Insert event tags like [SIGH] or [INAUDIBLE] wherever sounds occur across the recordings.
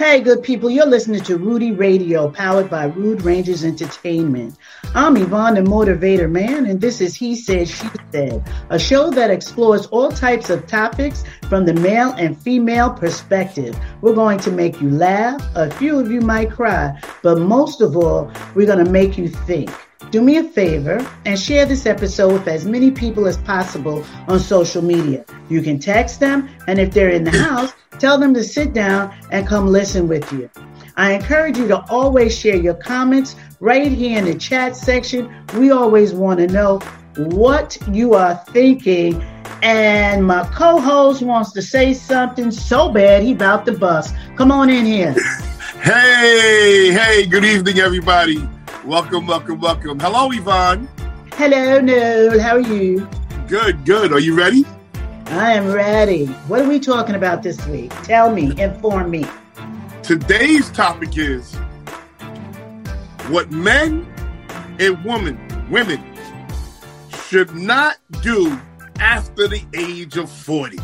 Hey, good people, you're listening to Rudy Radio, powered by Rude Rangers Entertainment. I'm Yvonne, the Motivator Man, and this is He Said, She Said, a show that explores all types of topics from the male and female perspective. We're going to make you laugh, a few of you might cry, but most of all, we're going to make you think. Do me a favor and share this episode with as many people as possible on social media. You can text them, and if they're in the house, tell them to sit down and come listen with you. I encourage you to always share your comments right here in the chat section. We always want to know what you are thinking. And my co-host wants to say something so bad he about to bust. Come on in here. [LAUGHS] Hey, hey, good evening, everybody. Welcome, welcome, welcome. Hello, Yvonne. Hello, Noel. How are you? Good, good. Are you ready? I am ready. What are we talking about this week? Tell me, inform me. Today's topic is what men and women, women should not do after the age of 40.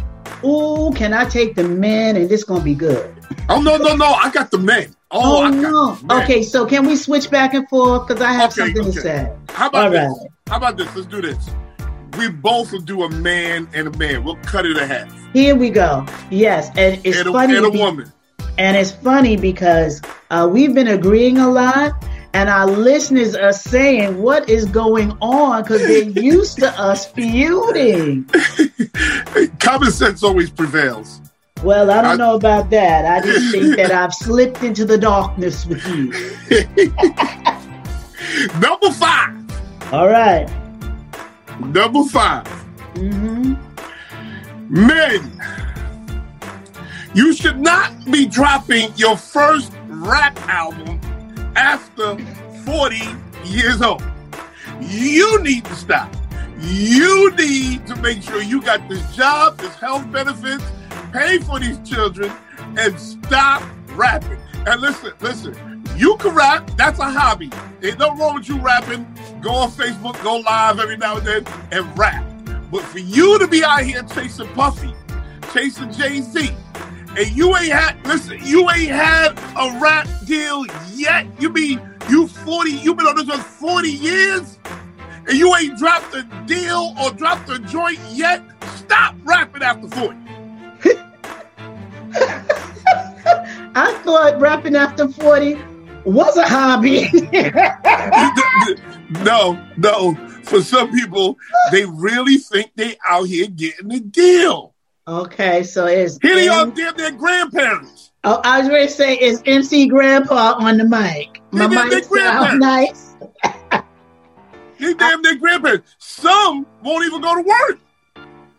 Ooh, can I take the men and this gonna be good? Oh no, no, no! I got the men. Oh, oh no. Okay, so can we switch back and forth? Because I have okay, something okay. to say. How about All this? Right. How about this? Let's do this. We both will do a man and a man. We'll cut it in half. Here we go. Yes, and it's and a, funny. And a woman. And it's funny because uh, we've been agreeing a lot, and our listeners are saying what is going on because they're used to us [LAUGHS] feuding. Common sense always prevails. Well, I don't I, know about that. I just think that I've slipped into the darkness with you. [LAUGHS] Number five. All right. Number 5 mm-hmm. Men, you should not be dropping your first rap album after 40 years old. You need to stop. You need to make sure you got this job, this health benefits, pay for these children, and stop rapping. And listen, listen, you can rap. That's a hobby. Ain't no wrong with you rapping. Go on Facebook, go live every now and then, and rap. But for you to be out here chasing Puffy, chasing Jay Z, and you ain't had listen, you ain't had a rap deal yet. You mean you 40, you been on this for 40 years? And you ain't dropped a deal or dropped a joint yet? Stop rapping after 40. I thought rapping after 40 was a hobby. [LAUGHS] [LAUGHS] no, no. For some people, they really think they out here getting a deal. Okay, so it's here they are, damn their grandparents. Oh, I was ready to say it's MC Grandpa on the mic. My mic sounds nice. they damn their grandparents. Some won't even go to work.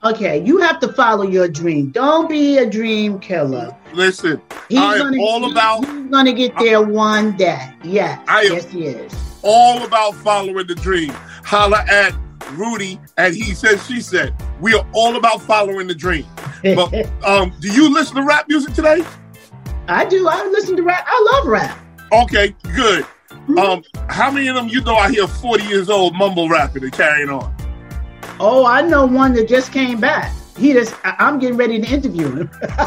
Okay, you have to follow your dream. Don't be a dream killer. Listen, he's I am all about. He's gonna get there one day. Yes, I am yes, he is. All about following the dream. Holla at Rudy, and he said, she said. We are all about following the dream. But [LAUGHS] um, do you listen to rap music today? I do. I listen to rap. I love rap. Okay, good. Mm-hmm. Um, how many of them you know I hear 40 years old mumble rapping and carrying on? Oh, I know one that just came back. He just, I'm getting ready to interview him. [LAUGHS]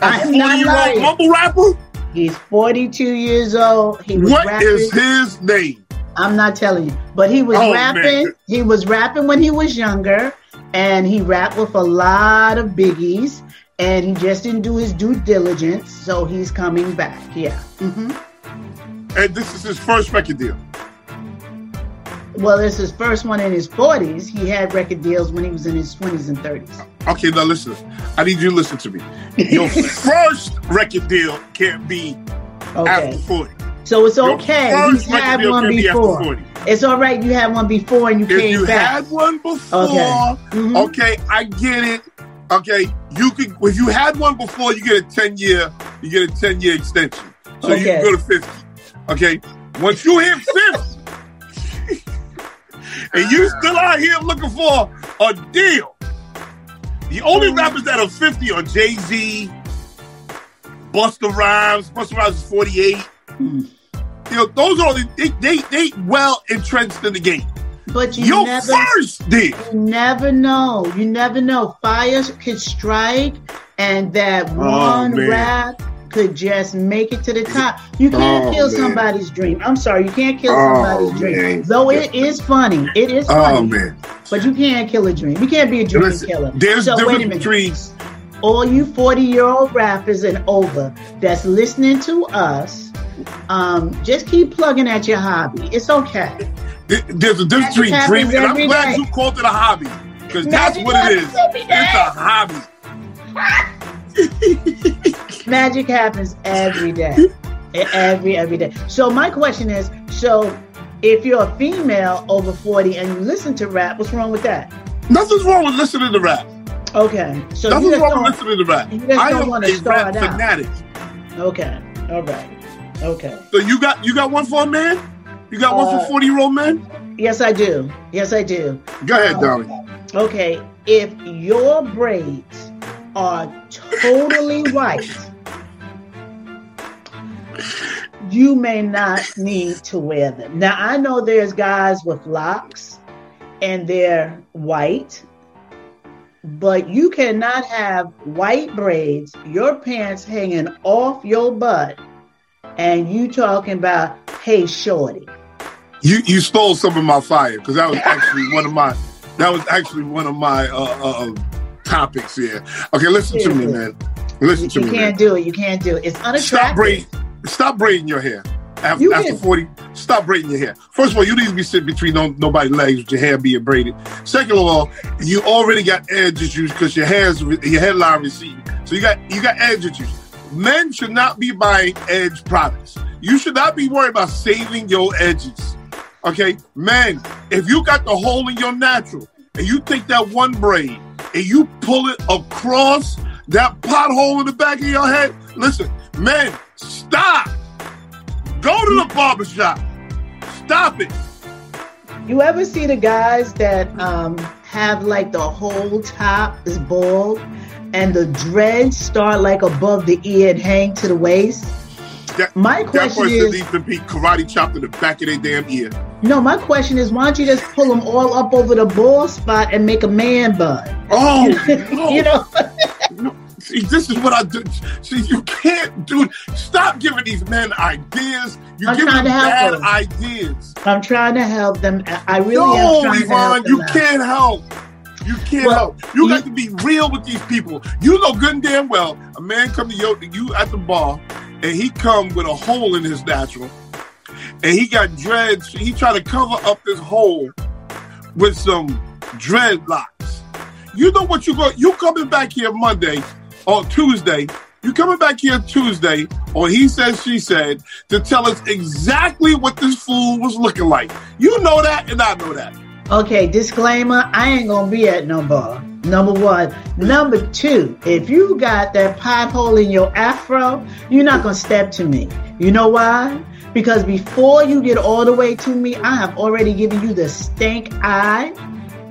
I'm 40 year old mumble rapper? He's 42 years old. He was what rapping. is his name? I'm not telling you, but he was oh, rapping. Man. He was rapping when he was younger, and he rapped with a lot of biggies, and he just didn't do his due diligence, so he's coming back. Yeah. Mm-hmm. And this is his first record deal well, it's his first one in his 40s. He had record deals when he was in his 20s and 30s. Okay, now listen. I need you to listen to me. Your [LAUGHS] first record deal can't be okay. after 40. So it's Your okay. You had one can be before. 40. It's all right. You had one before and you If came you back. had one before, Okay. Mhm. okay, I get it. Okay, you could if you had one before, you get a ten year, you get a ten year extension, so you can go to fifty. Okay, once you hit fifty, and you still out here looking for a deal, the only rappers that are fifty are Jay Z, Busta Rhymes. Busta Rhymes is forty eight. Hmm. You know, those are the, they, they they well entrenched in the game. But you Your never first deal. You never know. You never know. Fires could strike, and that one Oh, man. rap could just make it to the top. You can't Oh, kill man. somebody's dream. I'm sorry, you can't kill Oh, somebody's dream. man. Though it is funny, it is funny. Oh man. But you can't kill a dream. You can't be a dream Listen, killer. there's so wait a minute. between all you 40 year old rappers and over that's listening to us, um, just keep plugging at your hobby. It's okay. There- There's a difference between dreaming, and I'm glad day. you called it a hobby because that's what it is. happens every day. It's a hobby. [LAUGHS] Magic happens every day. Every every day. So my question is, so if you're a female over 40 and you listen to rap, what's wrong with that? Nothing's wrong with listening to rap. Okay. So Nothing's wrong with listening to rap. you just I don't wanna start rap out. fanatic. Okay. All right. Okay. So you got you got one for a man? You got one Uh, for forty year old men? Yes, I do. Yes, I do. Go ahead, uh, darling. Okay. If your braids are totally white, you may not need to wear them. Now, I know there's guys with locks and they're white, but you cannot have white braids, your pants hanging off your butt, and you talking about, hey, shorty. You you stole some of my fire because that was actually one of my that was actually one of my uh, uh, topics here. Okay, listen to me, man. Listen You, to you me, You can't man. do it. You can't do it. It's Stop unattractive. braiding. Stop braiding your hair. After, You after 40, stop braiding your hair. First of all, you need to be sitting between no, nobody's legs with your hair being braided. Second of all, you already got edge issues because your hair's your hairline receding. So you got you got edge issues. Men should not be buying edge products. You should not be worried about saving your edges. Okay, men, if you got the hole in your natural and you take that one braid and you pull it across that pothole in the back of your head, listen, men, stop. Go to the barbershop. Stop it. You ever see the guys that um, have like the whole top is bald and the dreads start like above the ear and hang to the waist? That, My that question person is, needs to be karate chopped in the back of their damn ear. no, my question is, why don't you just pull them all up over the bald spot and make a man bun? Oh, [LAUGHS] no. you know, No, [LAUGHS] see, this is what I do. See, you can't do. Stop giving these men ideas. You're I'm giving them bad them. ideas. I'm trying to help them. I really no, am trying to Yvonne, you out. can't help. You can't Well, help. You you- got to be real with these people. You know good and damn well a man come to you, you at the bar and he come with a hole in his natural and he got dreads. He try to cover up this hole with some dreadlocks. You know what you go? You coming back here Monday or Tuesday? You coming back here Tuesday or he Says she said to tell us exactly what this fool was looking like. You know that and I know that. Okay, disclaimer, I ain't gonna be at no bar. Number one. Number two, if you got that pothole in your afro, you're not gonna step to me. You know why? Because before you get all the way to me, I have already given you the stink eye,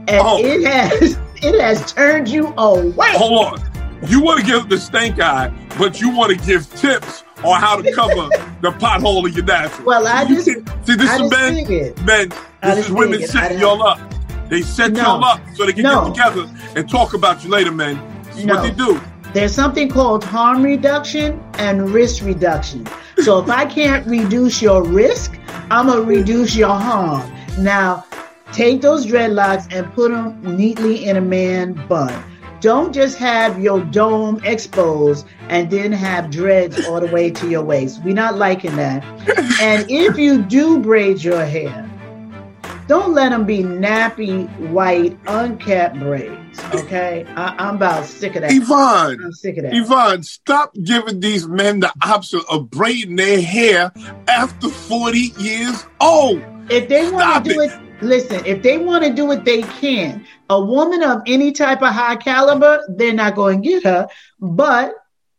and Oh. it has [LAUGHS] it has turned you away. Hold on. You want to give the stank eye, but you want to give tips on how to cover [LAUGHS] the pothole in your natural. Well, I You just- can't- see this I is men. Men, this is women. Setting y'all up. They set No. y'all up so they can No. get together and talk about you later, man. This is No. what they do. There's something called harm reduction and risk reduction. So if I can't reduce your risk, I'm gonna reduce your harm. Now, take those dreadlocks and put them neatly in a man bun. Don't just have your dome exposed and then have dreads all the way to your waist. We're not liking that. And if you do braid your hair, don't let them be nappy, white, unkept braids. Okay, I, am about sick of that. Yvonne, I'm sick of that. Yvonne, stop giving these men the option of braiding their hair after 40 years old. If they want to do it. it Listen, if they want to do it, they can. A woman of any type of high caliber, they're not going to get her. But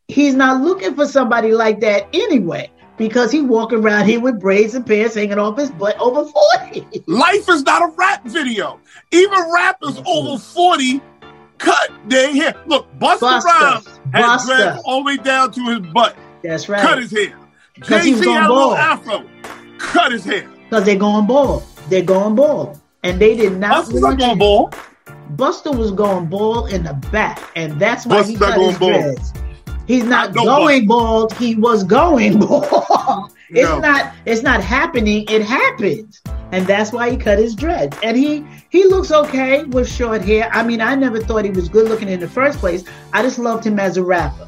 he's not looking for somebody like that anyway because he walking around here with braids and pants hanging off his butt over 40. [LAUGHS] Life is not a rap video. Even rappers over 40 cut their hair. Look, Busta, Busta Rhymes has dreads all the way down to his butt. That's right. Cut his hair. Jay-Z had a little afro. Cut his hair. Because they're going bald. They're going bald. And they did not Busta's not going bald. Busta was going bald in the back. And that's why Busta's he cut his dreads. He's not going bald. He was going [LAUGHS] bald. it's no. not. It's not happening. It happened, and that's why he cut his dreads. And he he looks okay with short hair. I mean, I never thought he was good looking in the first place. I just loved him as a rapper.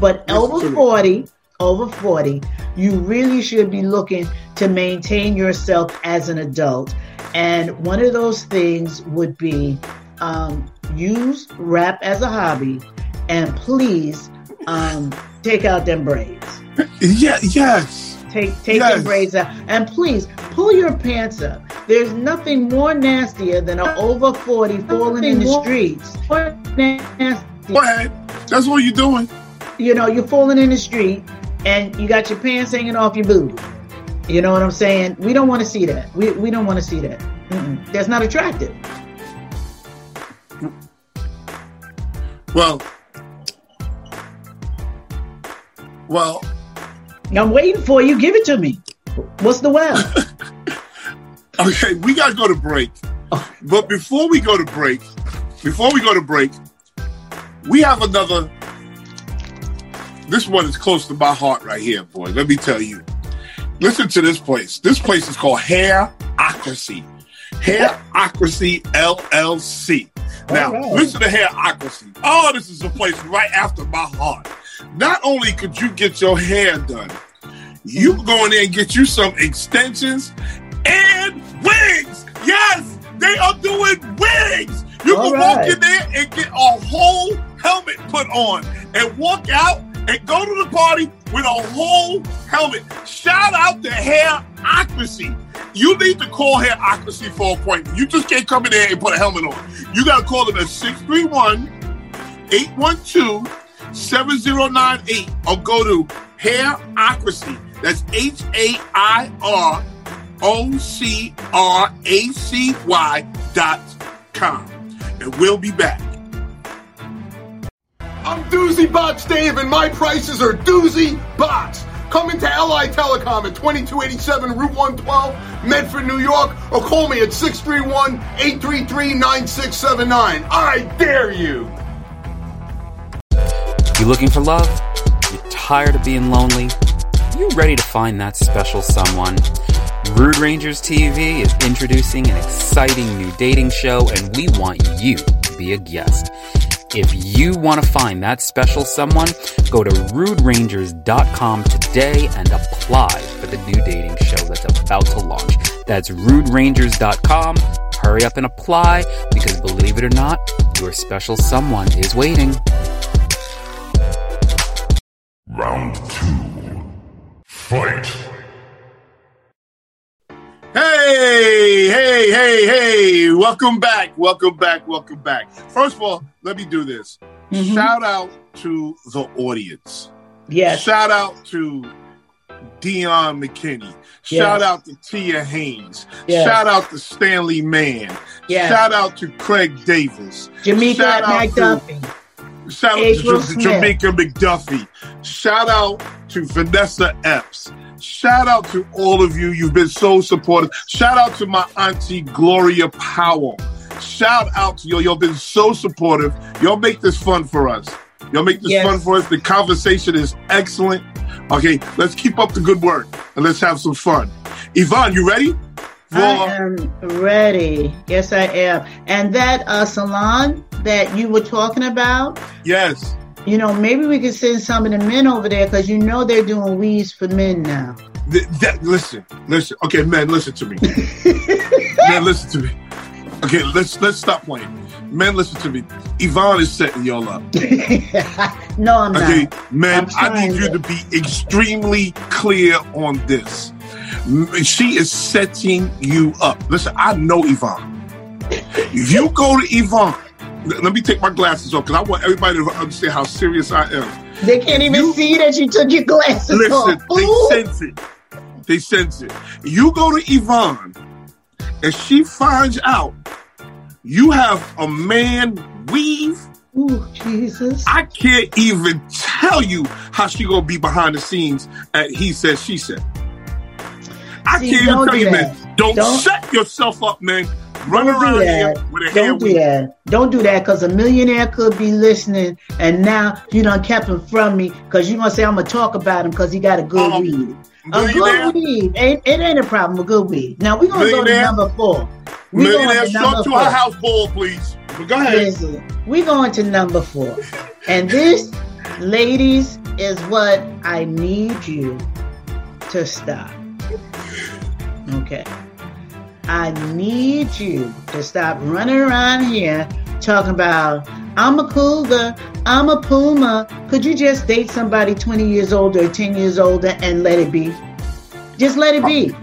But over forty, over forty, you really should be looking to maintain yourself as an adult. And one of those things would be um, use rap as a hobby, and please um, take out them braids. Yeah, yes. Take take yes. them braids out, and please pull your pants up. There's nothing more nastier than an over forty falling in the streets. More nasty. Go ahead. That's what you're doing. You know, you're falling in the street, and you got your pants hanging off your booty. You know what I'm saying? We don't want to see that. We we don't want to see that. Mm-mm. That's not attractive. Well, well, I'm waiting for you. Give it to me. What's the well? [LAUGHS] okay, we got to go to break. Oh. But before we go to break, before we go to break, we have another. This one is close to my heart right here, boy. Let me tell you. Listen to this place. This place is called Hairocracy. Hairocracy LLC. Now, right. listen to Hairocracy. Oh, this is a place right after my heart. Not only could you get your hair done, you can go in there and get you some extensions and wigs. Yes, they are doing wigs. You All can right. walk in there and get a whole helmet put on and walk out and go to the party with a whole helmet. Shout out to Hairocracy. You need to call Hairocracy for an appointment. You just can't come in there and put a helmet on. You got to call them at 631 812 7098 or go to Hairocracy. That's H A I R O C R A C Y dot com. And we'll be back. I'm Doozy Box Dave, and my prices are Doozy Box. Come into LI Telecom at 2287 Route 112, Medford, New York, or call me at 631 833 9679. I dare you! You looking for love? You tired of being lonely? You ready to find that special someone? Rude Rangers TV is introducing an exciting new dating show, and we want you to be a guest. If you want to find that special someone, go to ruderangers.com today and apply for the new dating show that's about to launch. That's ruderangers.com. Hurry up and apply because believe it or not, your special someone is waiting. Round two. Fight. Hey, hey, hey, hey. Welcome back. Welcome back. Welcome back. First of all, let me do this. Mm-hmm. Shout out to the audience. Yes. Shout out to Dion McKinney. Yes. Shout out to Tia Haynes. Yes. Shout out to Stanley Mann. Yes. Shout out to Craig Davis. Jamaica McDuffie. Shout out to Jamaica McDuffie. Shout out to Vanessa Epps. Shout out to all of you. You've been so supportive. Shout out to my auntie Gloria Powell. Shout out to you. Y'all been so supportive. Y'all make this fun for us. Y'all make this yes. fun for us. The conversation is excellent. Okay, let's keep up the good work and let's have some fun. Yvonne, you ready? For... I am ready. Yes, I am. And that uh, salon that you were talking about. Yes. You know, maybe we could send some of the men over there because you know they're doing weeds for men now. Th- that, listen, listen. Okay, men, listen to me. [LAUGHS] man, listen to me. Okay, let's let's stop playing. Men, listen to me. Yvonne is setting y'all up. [LAUGHS] no, I'm Okay, not. man, I'm I need you to be extremely clear on this. She is setting you up. Listen, I know Yvonne. If you go to Yvonne, let me take my glasses off because I want everybody to understand how serious I am. They can't even You- see that you took your glasses Listen, off. they sense it. They sense it. You go to Yvonne, and she finds out you have a man weave. Ooh, Jesus. I can't even tell you how she gonna be behind the scenes at He Said She Said. I See, can't even tell you, that. man. Don't, Don't- set yourself up, man. Run Don't do around here that. with a Don't do that. Don't do that because a millionaire could be listening and now you done kept him from me because you're going to say I'm going to talk about him because he got a good Um, weed. A good weed. Ain't, it ain't a problem, a good weed. Now we're going to go to number four. We going millionaire, to show number to four. our house ball, please. But go ahead. Listen, we going to number four. And this, ladies, is what I need you to stop. Okay. I need you to stop running around here talking about, I'm a cougar, I'm a puma. Could you just date somebody 20 years older or 10 years older and let it be? Just let it be.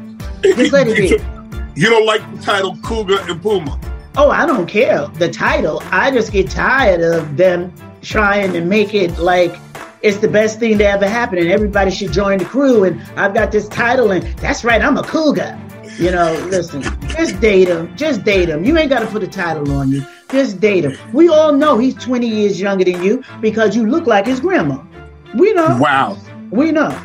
Just let it be. [LAUGHS] You don't like the title Cougar and Puma. Oh, I don't care the title. I just get tired of them trying to make it like it's the best thing to ever happen and everybody should join the crew and I've got this title and that's right, I'm a cougar. You know, listen, just date him. Just date him. You ain't got to put a title on you. Just date him. We all know he's 20 years younger than you because you look like his grandma. We know. Wow. We know.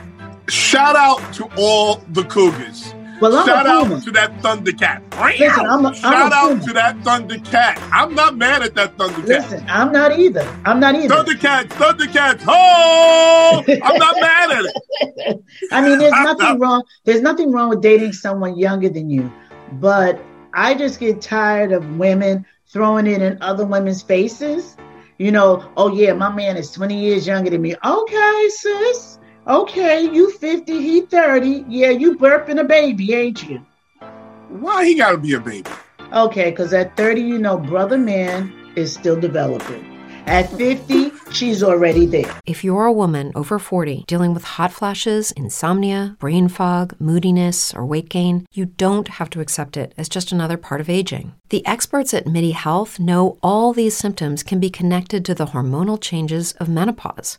Shout out to all the Cougars. Well, I'm Shout out to that Thundercat. Listen, I'm a- I'm Shout out to that Thundercat. I'm not mad at that Thundercat. Listen, I'm not either. I'm not either. Thundercats, Thundercats, oh! I'm not mad at it. [LAUGHS] I mean, there's I'm nothing not- wrong. There's nothing wrong with dating someone younger than you, but I just get tired of women throwing it in other women's faces. You know, oh yeah, my man is 20 years younger than me. Okay, sis. Okay, you 50, he 30. Yeah, you burping a baby, ain't you? Why he gotta be a baby? Okay, because at 30, you know, brother man is still developing. At 50, she's already there. If you're a woman over 40 dealing with hot flashes, insomnia, brain fog, moodiness, or weight gain, you don't have to accept it as just another part of aging. The experts at MIDI Health know all these symptoms can be connected to the hormonal changes of menopause.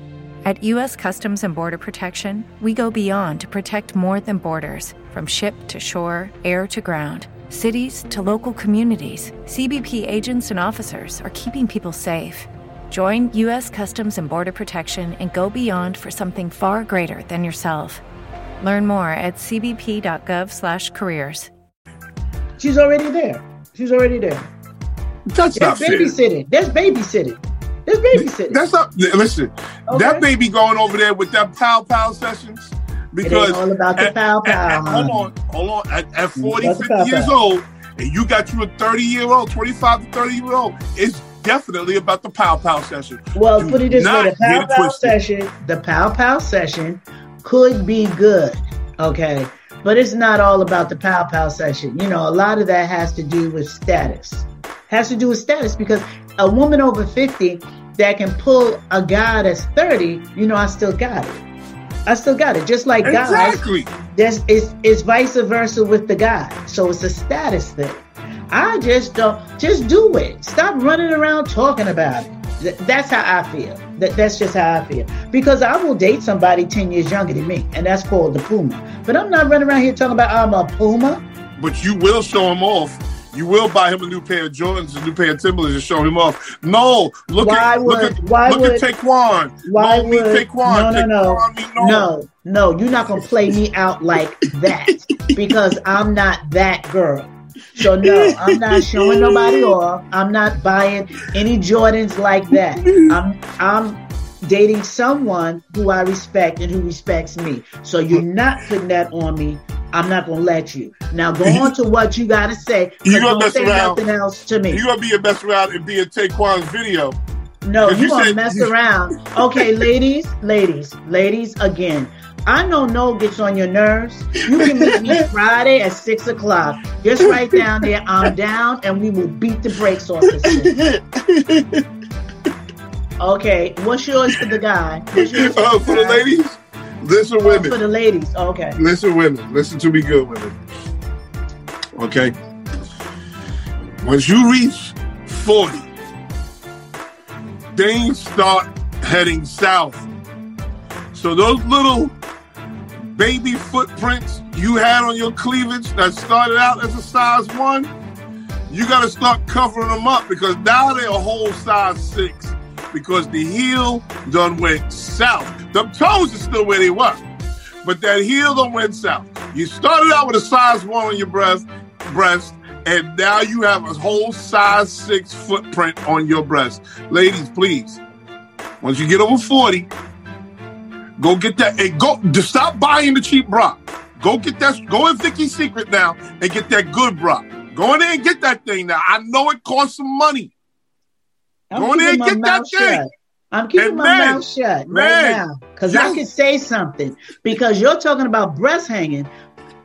At U.S. Customs and Border Protection, we go beyond to protect more than borders from ship to shore, air to ground. Cities to local communities, CBP agents and officers are keeping people safe. Join U.S. Customs and Border Protection and go beyond for something far greater than yourself. Learn more at cbp.gov/careers. She's already there. She's already there. That's not There's fair. babysitting. There's babysitting. There's babysitting. That's not. Listen, Okay. that baby going over there with that pow pow sessions because all about the at- pow at- at- pow, hold on, hold on. At, at 40, about 50 pow years pow. old, and you got you a 30 year old, 25 to 30 year old, it's definitely about the pow pow session. Well, Do put it this way: the pow pow session, the pow pow session, could be good, okay, but it's not all about the pow pow session. You know, a lot of that has to do with status. Has to do with status because a woman over fifty that can pull a guy that's thirty, you know, I still got it. I still got it. Just like guys, Exactly. there's it's, it's vice versa with the guy. So it's a status thing. I just don't just do it. Stop running around talking about it. Th- That's how I feel. That, that's just how I feel. Because I will date somebody 10 years younger than me, and that's called the Puma. But I'm not running around here talking about I'm a Puma. But you will show him off. You will buy him a new pair of Jordans, a new pair of Timberlands, and show him off. No, look Why at would- look at why look would- at Taekwon. Why no, would Taekwon. no no no Norm. no no you're not gonna play me out like that because I'm not that girl. So no, I'm not showing nobody off. I'm not buying any Jordans like that. I'm I'm dating someone who I respect and who respects me. So you're not putting that on me. I'm not gonna let you. Now go on to what you gotta say. You gonna mess say around. nothing else to me. You gonna be a mess around and be in Taquan's video. No, you you gonna said- mess around. Okay, [LAUGHS] ladies, ladies, ladies, again. I know no gets on your nerves. You can meet me [LAUGHS] Friday at six o'clock. Just right down there. I'm down, and we will beat the brakes off this. [LAUGHS] Okay, what's yours for the guy? What's yours Uh, for the ladies, listen, Oh, women. for the ladies. Oh, okay. Listen, women. Listen to me, good women. Okay. Once you reach 40, things start heading south. So those little baby footprints you had on your cleavage that started out as a size one, you got to start covering them up because now they're a whole size six because the heel done went south. The toes are still where they were, but that heel don't went south. You started out with a size one on your breast, breast, and now you have a whole size six footprint on your breast. Ladies, please, once you get over 40, go get that and go stop buying the cheap bra. Go get that go in Vicky's Secret now and get that good bra. Go in there and get that thing now. I know it costs some money. I'm Go in there and get that mouth thing. I'm keeping And my man, mouth shut man, right now because I could say something. Because you're talking about breast hanging.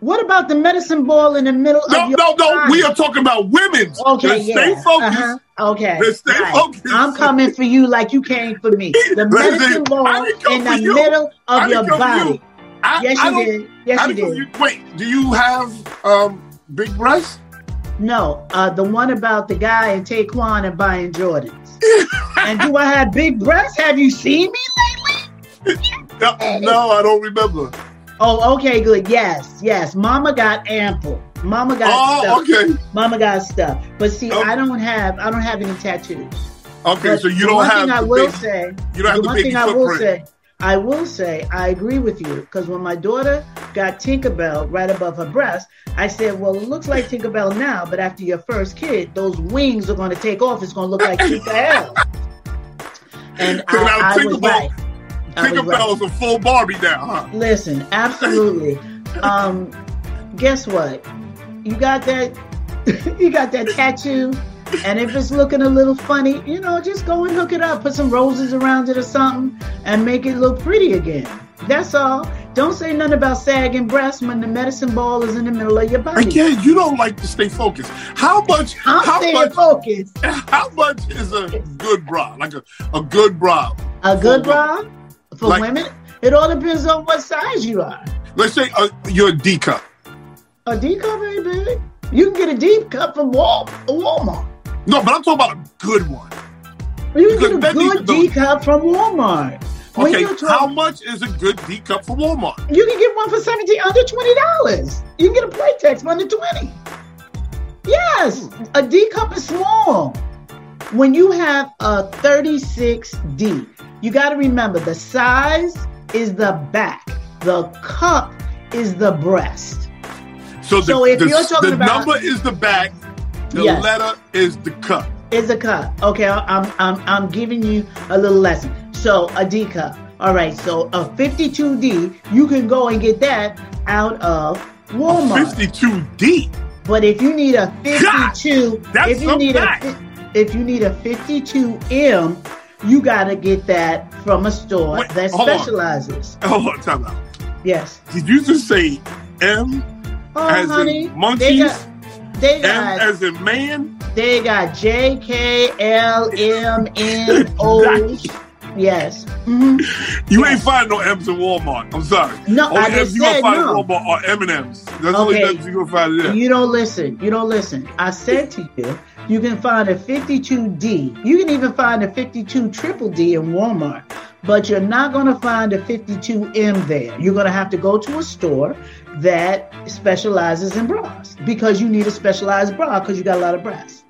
What about the medicine ball in the middle No, of your no, no. body? We are talking about women's. Okay, Let's yeah. Stay focused. Uh-huh. Okay. Let's stay right. focused. I'm coming for you like you came for me. The medicine ball I didn't come in the you. middle of your didn't come for body. you. I, Yes, I you did. Yes, you did. you. Wait, do you have um, big breasts? No, uh, the one about the guy in Taekwon and buying Jordans. [LAUGHS] and do I have big breasts? Have you seen me lately? No, no, I don't remember. Oh, okay, good. Yes, yes. Mama got ample. Mama got Oh, stuff. okay. Mama got stuff. But see, Okay. I don't have I don't have any tattoos. Okay, But so you don't one have thing I will big, say. you don't have the the one thing I will say. I will say I agree with you because when my daughter got Tinkerbell right above her breast, I said, "Well, it looks like Tinkerbell now, but after your first kid, those wings are going to take off. It's going to look like Tinkerbell." [LAUGHS] And So I, I was Tinkerbell- right. Right. Tinkerbell is a full Barbie now, huh? Listen, absolutely. um, guess what? You got that. [LAUGHS] you got that tattoo, and if it's looking a little funny, you know, just go and hook it up. Put some roses around it or something, and make it look pretty again. That's all. Don't say nothing about sagging breasts when the medicine ball is in the middle of your body. Again, you don't like to stay focused. How much? I'm how staying much? focused. How much is a good bra? Like a, a good bra? A good bra for Like- women. It all depends on what size you are. Let's say uh, you're a D cup. A D cup ain't big. You can get a D cup from Wal- Walmart. No, but I'm talking about a good one. You can get a good D cup from Walmart. When Okay, you talk- how much is a good D cup from Walmart? you can get one for seventeen under twenty dollars. You can get a Playtex for under twenty. Yes, a D cup is small. When you have a 36D, you got to remember the size is the back, the cup is the breast. So the, So if the, you're talking the about- number is the back, the Yes. letter is the cup. Is a cup. Okay, I'm I'm I'm giving you a little lesson. So a D cup. All right. So a 52D, you can go and get that out of Walmart. 52D. But if you need a 52, that's if you need back. a if you need a 52M, you got to get that from a store Wait, that hold on. specializes. Hold on, time out. Yes. Did you just say M Oh, as honey, in monkeys? they got they M as in man? they got J K L M N O. Yes. Mhm. You ain't find no M's in Walmart. I'm sorry. No, Only I M's just you gonna said find no. Walmart are M and M's. That's the only Okay. M's you gonna find there. You don't listen. You don't listen. I said to you, you can find a 52D. You can even find a 52 triple D in Walmart, but you're not going to find a 52M there. You're going to have to go to a store that specializes in bras because you need a specialized bra because you got a lot of breasts.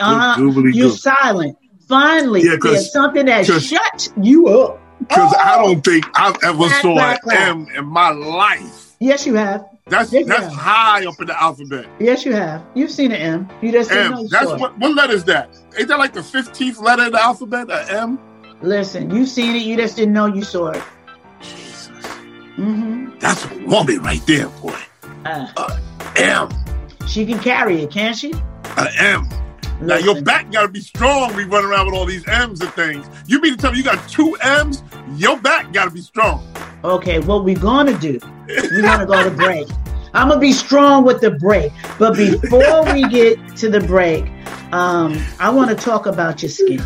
Uh-huh. You're goo. silent. Finally, Yeah, 'cause- there's something that shuts you up. Because I Oh! don't think I've ever saw clap, an M in my life. Yes, you have. That's Yes, that's ma'am. high up in the alphabet. Yes, you have. You've seen an M. You just didn't know M. That's what what letter is that? Ain't that like the fifteenth letter of the alphabet? A M? Listen, you've seen it. You just didn't know you saw it. Jesus. Mm-hmm. That's a woman right there, boy. Uh, M. she can carry it, can't she? A M. Now your back gotta be strong. We run around with all these M's and things. You mean to tell me you got two M's? Your back gotta be strong. Okay, what we're gonna do? We're gonna go to break. I'm gonna be strong with the break, but before we get to the break, um, I want to talk about your skin.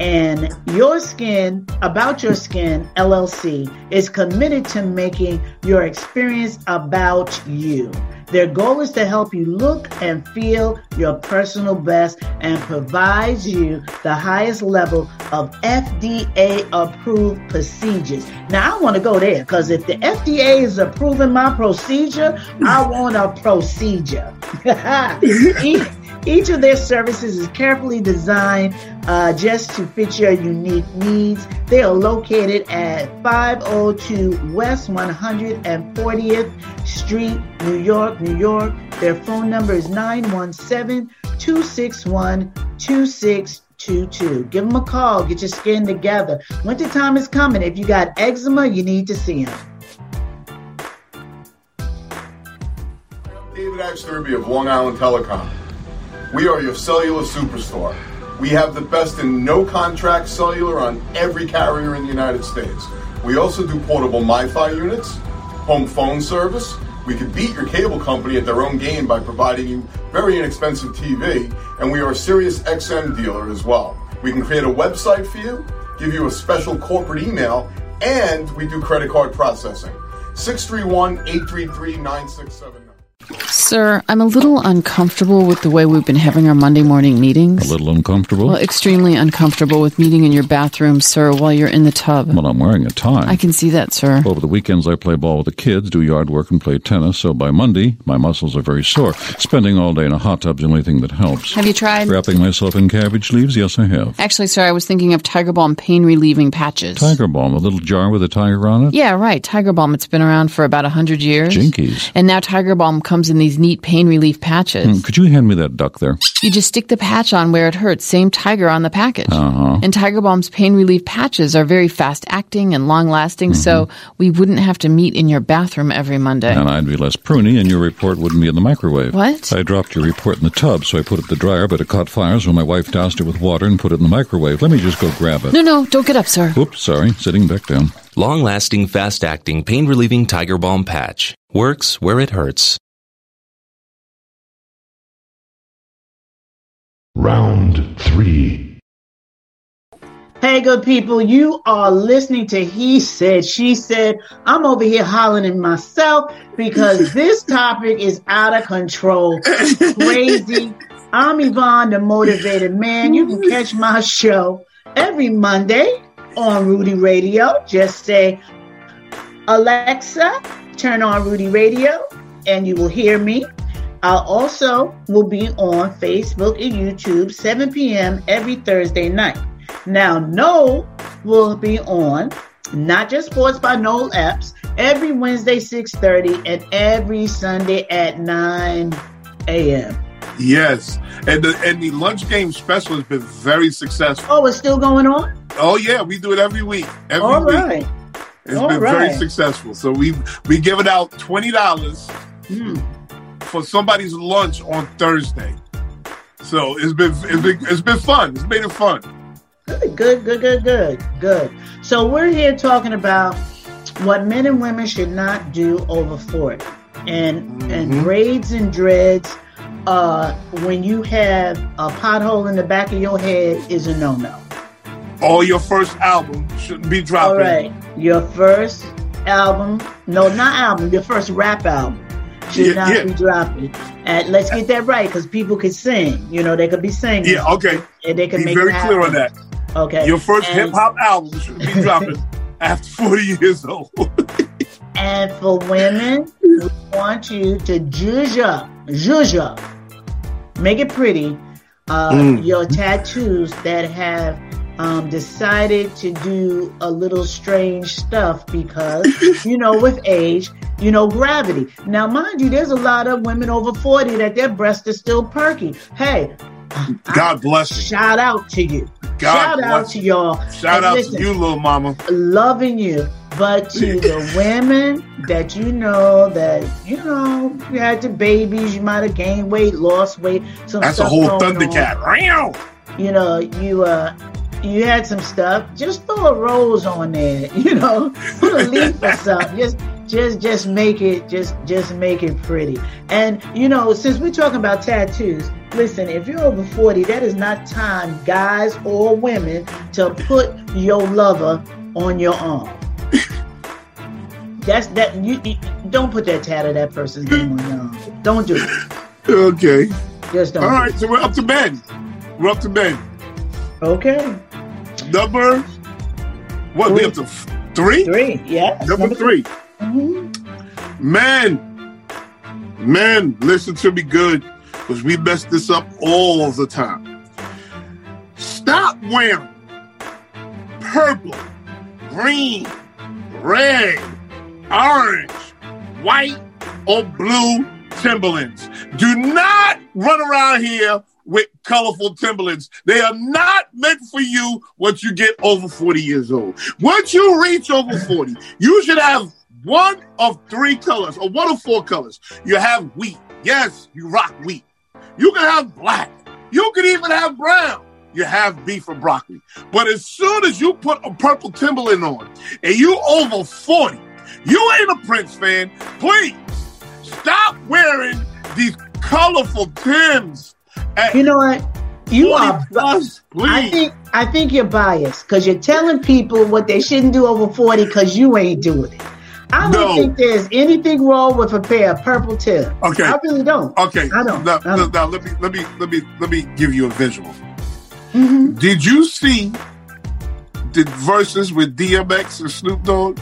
And your skin, about your skin, LLC is committed to making your experience about you. Their goal is to help you look and feel your personal best and provides you the highest level of FDA approved procedures. Now, I want to go there because if the FDA is approving my procedure, I want a procedure. [LAUGHS] [LAUGHS] each, of their services is carefully designed uh, just to fit your unique needs. They are located at 502 West 140th Street, New York, New York. Their phone number is 917 261 2622. Give them a call. Get your skin together. Winter time is coming. If you got eczema, you need to see them. David Axterby of Long Island Telecom. We are your cellular superstore. We have the best in no contract cellular on every carrier in the United States. We also do portable MiFi units, home phone service. We could beat your cable company at their own game by providing you very inexpensive TV, and we are a Sirius XM dealer as well. We can create a website for you, give you a special corporate email, and we do credit card processing. 631 833 9679. Sir, I'm a little uncomfortable with the way we've been having our Monday morning meetings. A little uncomfortable? Well, extremely uncomfortable with meeting in your bathroom, sir, while you're in the tub. Well, I'm wearing a tie. I can see that, sir. Over the weekends, I play ball with the kids, do yard work, and play tennis, so by Monday, my muscles are very sore. Spending all day in a hot tub's the only thing that helps. Have you tried? Wrapping myself in cabbage leaves? Yes, I have. Actually, sir, I was thinking of Tiger Balm pain relieving patches. Tiger Balm, a little jar with a tiger on it? Yeah, right. Tiger Balm. It's been around for about a hundred years. Jinkies. And now Tiger Balm comes in these neat pain relief patches. Hmm, Could you hand me that duck there? You just stick the patch on where it hurts. Same Tiger on the package. Uh-huh. And Tiger Balm's pain relief patches are very fast acting and long lasting, so Mm-hmm. we wouldn't have to meet in your bathroom every Monday. And I'd be less pruny, and your report wouldn't be in the microwave. What? I dropped your report in the tub, so I put it in the dryer, but it caught fire, so my wife doused it with water and put it in the microwave. Let me just go grab it. No, no, don't get up, sir. Oops, sorry. Sitting back down. Long lasting, fast acting, pain relieving Tiger Balm patch. Works where it hurts. Round three. Hey, good people, you are listening to He Said, She Said. I'm over here hollering at myself because [LAUGHS] this topic is out of control. Crazy. I'm Yvonne, the motivated man. You can catch my show every Monday on Rudy Radio. Just say, Alexa, turn on Rudy Radio, and you will hear me. I also will be on Facebook and YouTube 7 p.m. every Thursday night. Now, Noel will be on not just Sports by Noel Epps every Wednesday 6:30 and every Sunday at 9 a.m. Yes, and the and the lunch game special has been very successful. Oh, it's still going on. Oh yeah, we do it every week. Every All week. right. It's All been very successful. So we we give it out twenty dollars Hmm. For somebody's lunch on Thursday. So it's been it's been it's been fun. It's made it fun. Good, good, good, good, good, good. So we're here talking about what men and women should not do over 40. And and Mhm. braids and dreads, uh, when you have a pothole in the back of your head is a no-no. All your first album shouldn't be All dropping. right. Your first album, no, not album, your first rap album should Yeah, not yeah. be dropping. And let's get that right, because people could sing. You know, they could be singing. Yeah, okay. And they can Be make very clear on that. Okay. Your first hip hop album should be dropping [LAUGHS] after 40 years old. [LAUGHS] And for women, we want you to zhuzh up, make it pretty. Uh, Mm. Your tattoos that have um, decided to do a little strange stuff because, [LAUGHS] you know, with age, you know, gravity. Now, mind you, there's a lot of women over 40 that their breasts are still perky. Hey, God bless you. shout out to you. God shout out to y'all. Shout And out listen, to you, little mama. loving you. But to [LAUGHS] the women that you know that you know you had the babies, you might have gained weight, lost weight. Some That's a whole on. Thundercat. You know, you uh you had some stuff. Just throw a rose on there. [LAUGHS] You know, put a leaf or something. Just just just make it just just make it pretty. And you know, since we're talking about tattoos, listen, if you're over 40, that is not time, guys or women, to put your lover on your arm. That's that you, you don't put that tat of that person's name on your arm. Don't do it. [LAUGHS] Okay. Just don't. All right. So we're up to Ben. We're up to Ben. Okay. Number. What? We Three. up to f- three? Three. Yeah. Number three. Mhm. Men. Men, listen to me good because we mess this up all the time. Stop wearing purple, green, red, orange, white, or blue Timberlands. Do not run around here with colorful Timberlands. They are not meant for you once you get over 40 years old. Once you reach over 40, you should have one of three colors or one of four colors. You have wheat. Yes, you rock wheat. You can have black. You can even have brown. You have beef or broccoli. But as soon as you put a purple Timberland on and you over 40, you ain't a Prince fan. Please stop wearing these colorful Tims. At You know what? You are. plus. I think I think you're biased because you're telling people what they shouldn't do over forty because you ain't doing it. I don't think there's anything wrong with a pair of purple Tims. Okay. I really don't. Okay. I don't. Now, I don't. now, let me let me let me let me give you a visual. Mm-hmm. Did you see the Verzuz with DMX and Snoop Dogg?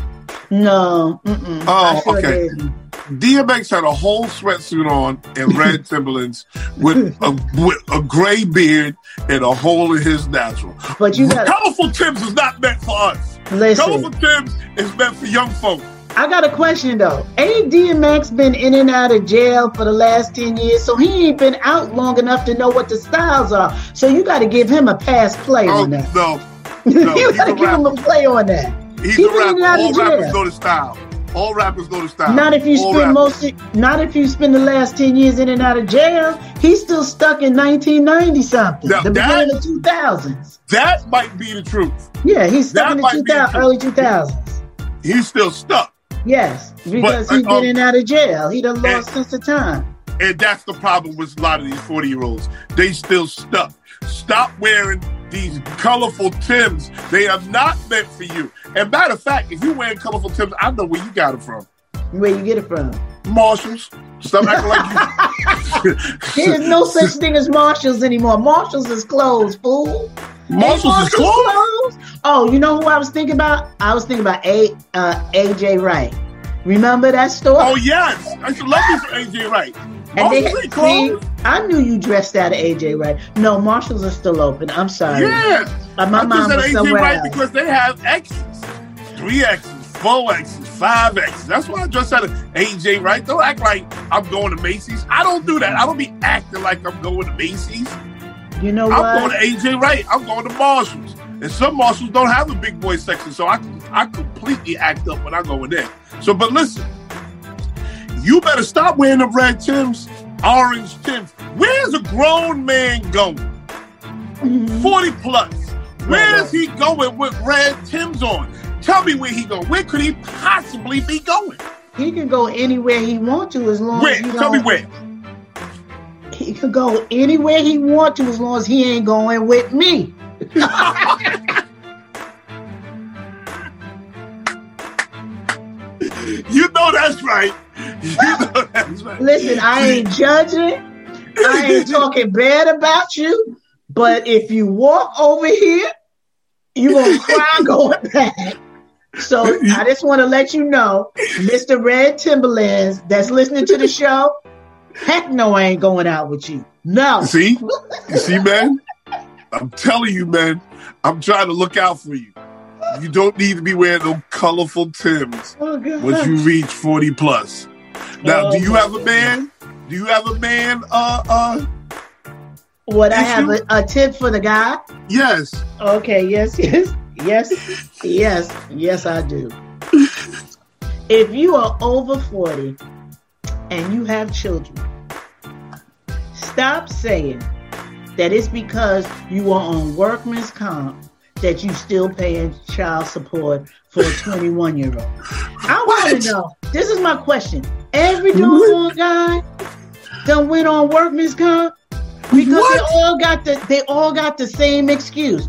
No. Mm-mm. Oh, okay. didn't. DMX had a whole sweatsuit on and red [LAUGHS] Timberlands with a with a gray beard and a hole in his natural. But you got colorful Tims is not meant for us. Listen. Colorful Tims is meant for young folk. I got a question though. Ain't DMX been in and out of jail for the last 10 years? So he ain't been out long enough to know what the styles are. So you got to give him a pass play Oh on that. no, [LAUGHS] you no, he's got to give him a play on that. He's He a been in and rapper. All rappers know the style. All rappers know the style. Not if you All spend most, not if you spend the last ten years in and out of jail. He's still stuck in 1990 something, Now the that- beginning of 2000s. That might be the truth. Yeah, he's stuck That in the might be the early 2000s. He's still stuck. Yes, because But, he's uh, been in and out of jail. He done and- lost sense of time. And that's the problem with a lot of these 40 year olds. They still stuck. Stop wearing these colorful Tims. They are not meant for you. And matter of fact, if you're wearing colorful Tims, I know where you got them from. Where you get it from? Marshalls. Stop acting like you. [LAUGHS] There's no such thing as Marshalls anymore. Marshalls is closed, fool. Ain't Marshalls is closed? Oh, you know who I was thinking about? I was thinking about A uh, AJ Wright. Remember that store? Oh, yes. I used to love you for AJ Wright. And they, Marshalls ain't see. I knew you dressed out of AJ Wright. No, Marshalls are still open. I'm sorry. Yeah. Uh, my I mom was AJ somewhere Wright else. because they have X's. Three X's, four X's, five X's. That's why I just said AJ Wright. Don't act like I'm going to Macy's. I don't do that. I don't be acting like I'm going to Macy's. You know what? I'm what? going to AJ Wright. I'm going to Marshalls. And some Marshalls don't have a big boy section, so I I completely act up when I go in there. So, but listen, you better stop wearing the red Tims, orange Tims. Where's a grown man going? 40 plus. Where is he going with red Tims on? Tell me where he going. Where could he possibly be going? He can go anywhere he want to as long Where? as he Tell me where. He can go anywhere he want to as long as he ain't going with me. [LAUGHS] You know that's right. You know that's [LAUGHS] right. Listen, I ain't judging. I ain't talking bad about you. But if you walk over here, you gonna cry [LAUGHS] going back. So I just want to let you know, Mr. Red Timberlands that's listening to the show, heck no, I ain't going out with you. No. See? You see, man? I'm telling you, man. I'm trying to look out for you. You don't need to be wearing those colorful Tims Oh, once you reach 40 plus. Now, Oh, do you have a man? Do you have a man? Uh, uh, What I have a, a tip for the guy? yes. Okay, yes, [LAUGHS] yes, yes, yes, yes, I do. If you are over 40 and you have children, stop saying that it's because you are on workman's comp that you still paying child support for a [LAUGHS] 21 year old. I want to know. This is my question. Every doggone guy done went on workman's comp because they all got the they all got the same excuse.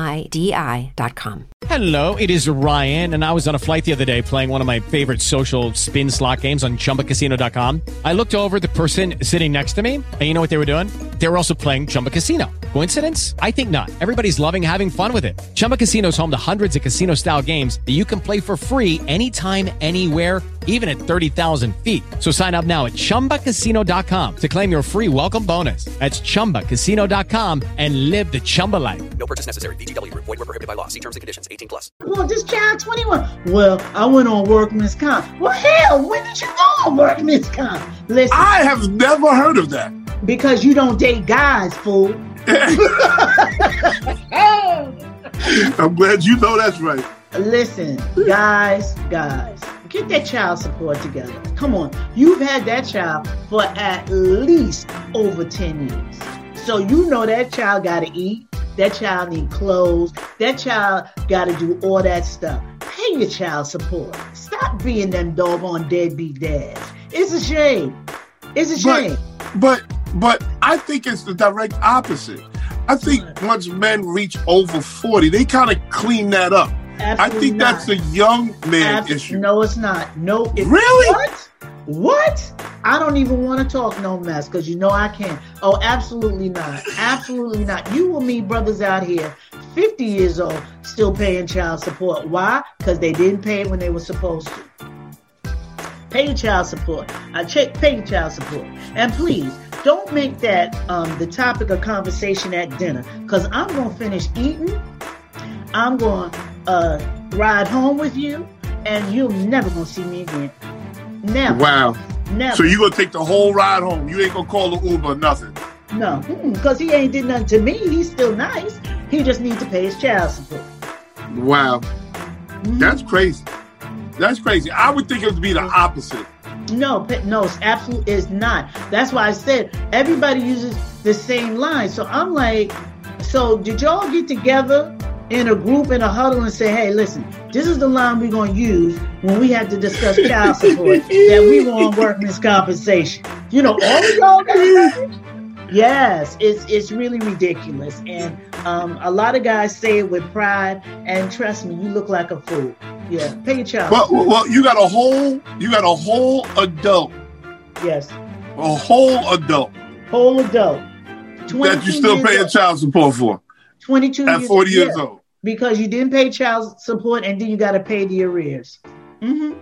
joinmidi.com. Hello, it is Ryan, and I was on a flight the other day playing one of my favorite social spin slot games on chumbacasino.com. I looked over the person sitting next to me, and you know what they were doing? They were also playing Chumba Casino. Coincidence? I think not. Everybody's loving having fun with it. Chumba Casino is home to hundreds of casino style games that you can play for free anytime, anywhere, even at 30,000 feet. So sign up now at chumbacasino.com to claim your free welcome bonus. That's chumbacasino.com and live the Chumba life. No purchase necessary. VGW Group. Void were prohibited by law. See terms and conditions. 18 plus. Well, this child 21. Well, I went on work, workman's comp. Well, hell, when did you go on workman's comp? Listen, I have never heard of that. because you don't date guys, fool. [LAUGHS] [LAUGHS] I'm glad you know that's right. Listen, guys, guys, get that child support together. Come on, you've had that child for at least over 10 years. So you know that child got to eat, that child need clothes, that child got to do all that stuff. Pay your child support. Stop being them doggone deadbeat dads. It's a shame. It's a shame. But but I think it's the direct opposite. I think once men reach over 40, they kind of clean that up. I Absolutely think that's a young man issue. No, it's not. No, it, Really? What? What? I don't even want to talk no mess because you know I can't. Oh, absolutely not. Absolutely not. You will meet brothers out here, 50 years old, still paying child support. Why? Because they didn't pay it when they were supposed to. Pay your child support. I check. Pay your child support, and please don't make that um, the topic of conversation at dinner. Because I'm gonna finish eating. I'm gonna uh, ride home with you, and you're never gonna see me again. Never. Wow. Never. So you gonna take the whole ride home? You ain't gonna call the Uber nothing. No, because he ain't did nothing to me. He's still nice. He just needs to pay his child support. Wow. That's crazy. That's crazy. I would think it would be the opposite. No, no, it's absolutely is not. That's why I said everybody uses the same line. So I'm like, so did y'all get together in a group in a huddle and say, hey, listen, this is the line we're gonna use when we have to discuss child support that we want workman's compensation. You know, all of y'all? Yes, it's it's really ridiculous, and um, a lot of guys say it with pride. And trust me, you look like a fool. Yeah, pay your child. Well, well, you got a whole, you got a whole adult, yes, a whole adult whole adult. that you still paying old. child support for 22 at years, 40 years old. Because you didn't pay child support and then you got to pay the arrears. hmm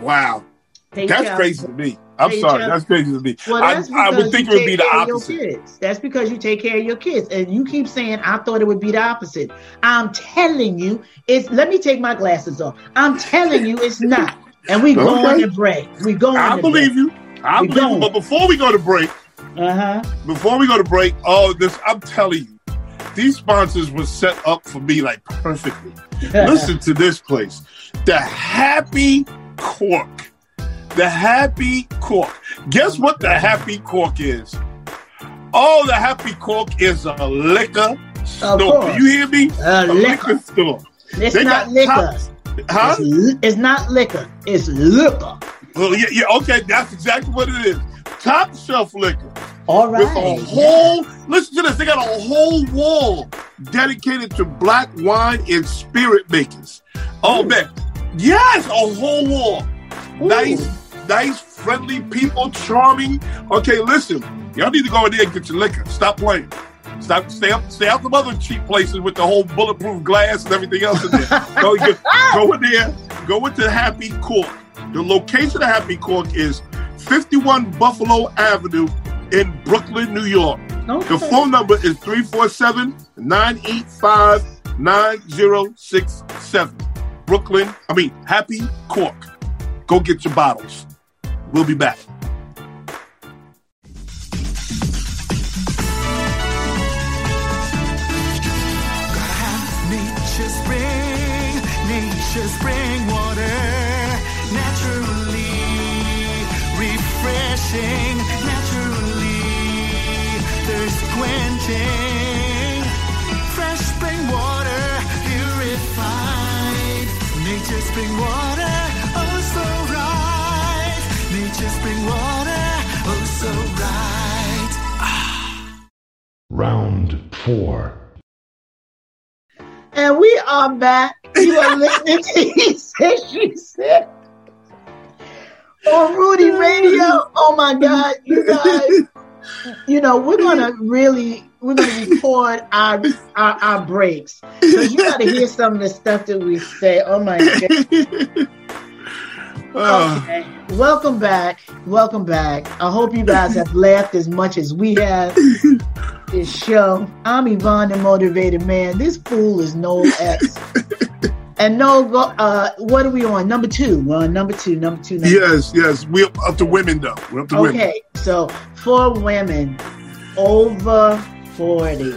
Wow. Pay That's child crazy to me. I'm Pay sorry. child- That's crazy to me. Well, I, that's I would because think it you would be take the care of your opposite. kids. That's because you take care of your kids, and you keep saying, "I thought it would be the opposite." I'm telling you, it's. Let me take my glasses off. I'm telling you, it's not. And we go Okay. on to break. We go. I on to believe break. you. I We believe you. going. But before we go to break, Uh huh. before we go to break, oh, this I'm telling you, these sponsors were set up for me like perfectly. Listen to this place, the Happy Cork, the Happy Cork. Guess what the Happy Cork is? Oh, the Happy Cork is a liquor store. You hear me? A liquor. store. It's They not got liquor. top- Huh? It's, it's not liquor. It's liquor. Well, yeah, yeah, okay, that's exactly what it is. Top shelf liquor. All With a whole listen to this. They got a whole wall dedicated to black wine and spirit makers. Oh man, yes, a whole wall. Nice, nice, friendly people, charming. Okay, listen, y'all need to go in there and get your liquor. Stop playing. Stop. Stay up. Stay out the other cheap places with the whole bulletproof glass and everything else in there. [LAUGHS] go, go, go in there. Go into Happy Cork. The location of Happy Cork is 51 Buffalo Avenue in Brooklyn, New York. Oh, the phone number is 347 985 9067. Brooklyn, I mean, Happy Cork. Go get your bottles. We'll be back. Nature spring, nature spring water, naturally refreshing, naturally thirst quenching. Fresh spring water, purified. Nature spring water, oh so right. Nature spring water, oh so right. Round four. And we are back. You are listening to He Said, She Said on Rudy Radio. Oh my God, you guys. You know, we're gonna really we're gonna record our our, our breaks. So you gotta hear some of the stuff that we say. Oh my god. [LAUGHS] Okay. Welcome back. Welcome back. I hope you guys have laughed as much as we have this show. I'm Yvonne, the motivated man. This fool is Noel Epps. and no, uh, what are we on? Number two. We're on number two. Number two. Number Yes, yes. We're up to women, though. We're up to women. Okay, so for women over 40,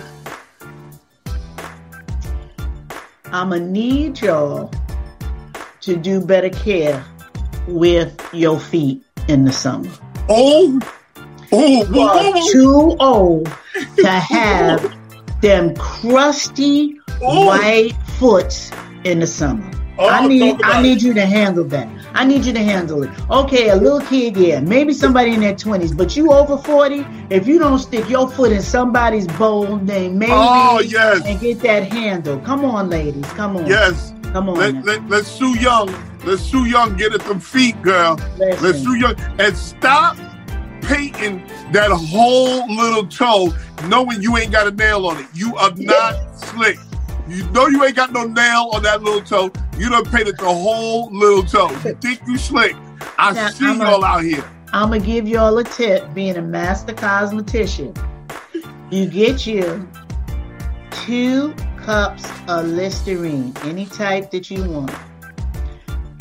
I'm going to need y'all to do better care with your feet in the summer. Oh, oh, you are too old to have [LAUGHS] them crusty white foots in the summer. I Oh, need I need you to handle that. I need you to handle it. Okay, a little kid, yeah, maybe somebody in their twenties, but you over forty. If you don't stick your foot in somebody's bowl, then maybe Oh, yes. and get that handle. Come on, ladies, come on. Yes. Come on. Let, let, let Sue Young, Let's Sue Young get at them feet, girl. Let Listen. Sue Young, and stop painting that whole little toe knowing you ain't got a nail on it. You are not slick. You know you ain't got no nail on that little toe. You done painted the whole little toe. You think you slick. I Now, see I'm y'all out here. I'm gonna give y'all a tip. Being a master cosmetician, you get you two cups of Listerine, any type that you want,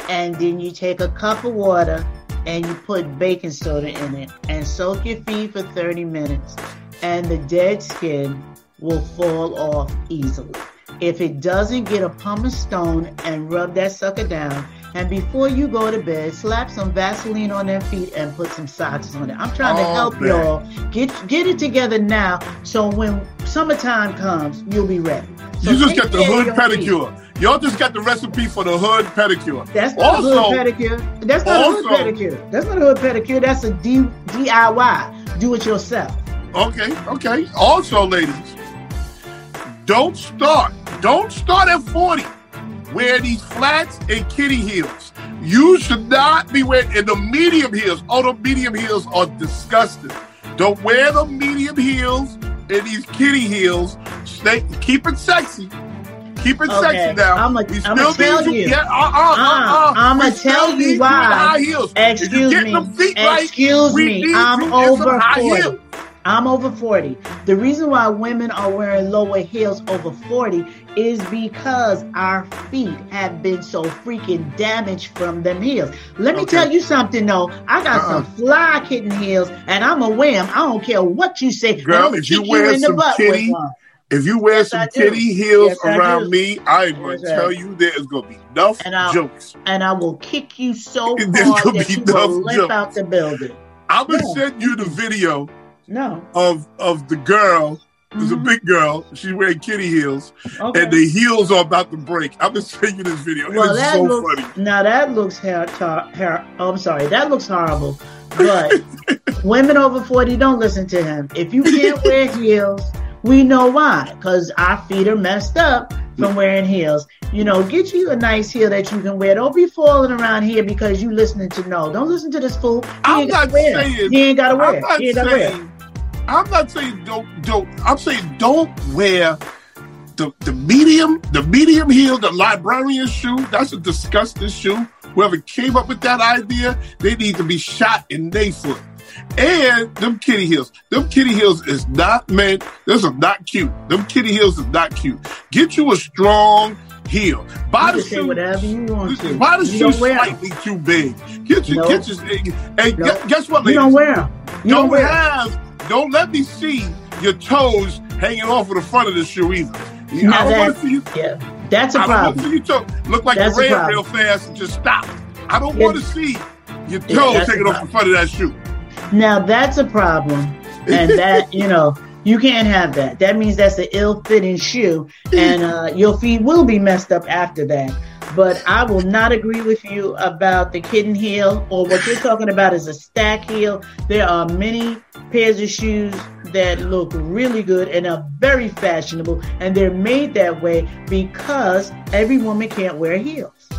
and then you take a cup of water and you put baking soda in it and soak your feet for 30 minutes, and the dead skin will fall off easily. If it doesn't, get a pumice stone and rub that sucker down. And before you go to bed, slap some Vaseline on their feet and put some socks on it. I'm trying to help man. y'all get get it together now, so when summertime comes, you'll be ready. So You just got the hood your feet. pedicure. Y'all just got the recipe for the hood pedicure. That's not also, a hood pedicure. That's not a also- hood pedicure. That's not a hood pedicure. That's a D, DIY. Do it yourself. Okay, okay. Also, ladies, don't start. Don't start at 40. Wear these flats and kitty heels. You should not be wearing in the medium heels. Oh, the medium heels are disgusting. Don't wear the medium heels and these kitty heels. Stay, keep it sexy. Keep it Okay, sexy now. We I'ma tell you. Yeah, uh, uh, uh, uh. I'ma tell you why. High heels. Excuse me. feet right, Excuse me. I'm over 40. heels. I'm over 40. The reason why women are wearing lower heels over 40 is because our feet have been so freaking damaged from them heels. Let me Okay. tell you something though. I got Uh-uh. some fly kitten heels and I'm a wham. I don't care what you say. Girl, if you wear in some kitty, if you wear Yes, some kitty heels Yes, around do. me, I'm going to tell you there is going to be enough And I'll- jokes. And I will kick you so [LAUGHS] hard that you will jokes. out the building. I'm gonna Yeah. send you the video No. of of the girl. There's a big girl. She's wearing kitty heels, Mm-hmm. Okay. and the heels are about to break. I'm gonna send you this video. Well, it's so looks funny. now that looks hair, tar, hair. Oh, I'm sorry, that looks horrible But [LAUGHS] women over 40 don't listen to him. If you can't wear [LAUGHS] heels, we know why. Because our feet are messed up from wearing heels. You know, get you a nice heel that you can wear. Don't be falling around here because you listening to no. Don't listen to this fool. He I'm ain't not saying. He ain't got to wear. He ain't gotta wear. I'm not saying don't don't. I'm saying don't wear the the medium the medium heel the librarian shoe. That's a disgusting shoe. Whoever came up with that idea, they need to be shot in their foot. And them kitty heels. Them kitty heels is not meant. Those are not cute. Them kitty heels is not cute. Get you a strong heel. Buy the shoe. whatever you want to. Buy the You shoe slightly too big. Get your No. get. Hey, No. guess what, You don't wear them. You don't don't wear have. Don't let me see your toes hanging off of the front of the shoe either. Now I don't that- want to see you. Yeah, that's a I don't want problem. to see you toe look like That's you a ran problem. real fast and just stop. I don't want to see your Yeah, toes a hanging off the front of that shoe. Now that's a problem, and [LAUGHS] that you know you can't have that. That means that's an ill-fitting shoe, and uh, your feet will be messed up after that. But I will not agree with you about the kitten heel, or what you're talking about is a stack heel. There are many pairs of shoes that look really good and are very fashionable, and they're made that way because every woman can't wear heels.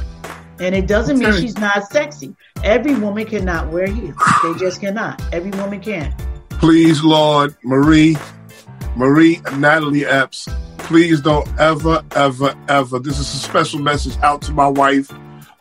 And it doesn't mean she's not sexy. Every woman cannot wear heels. They just cannot. Every woman can. Please, Lord, Marie, Marie, and Natalie Epps, please don't ever, ever, ever. This is a special message out to my wife.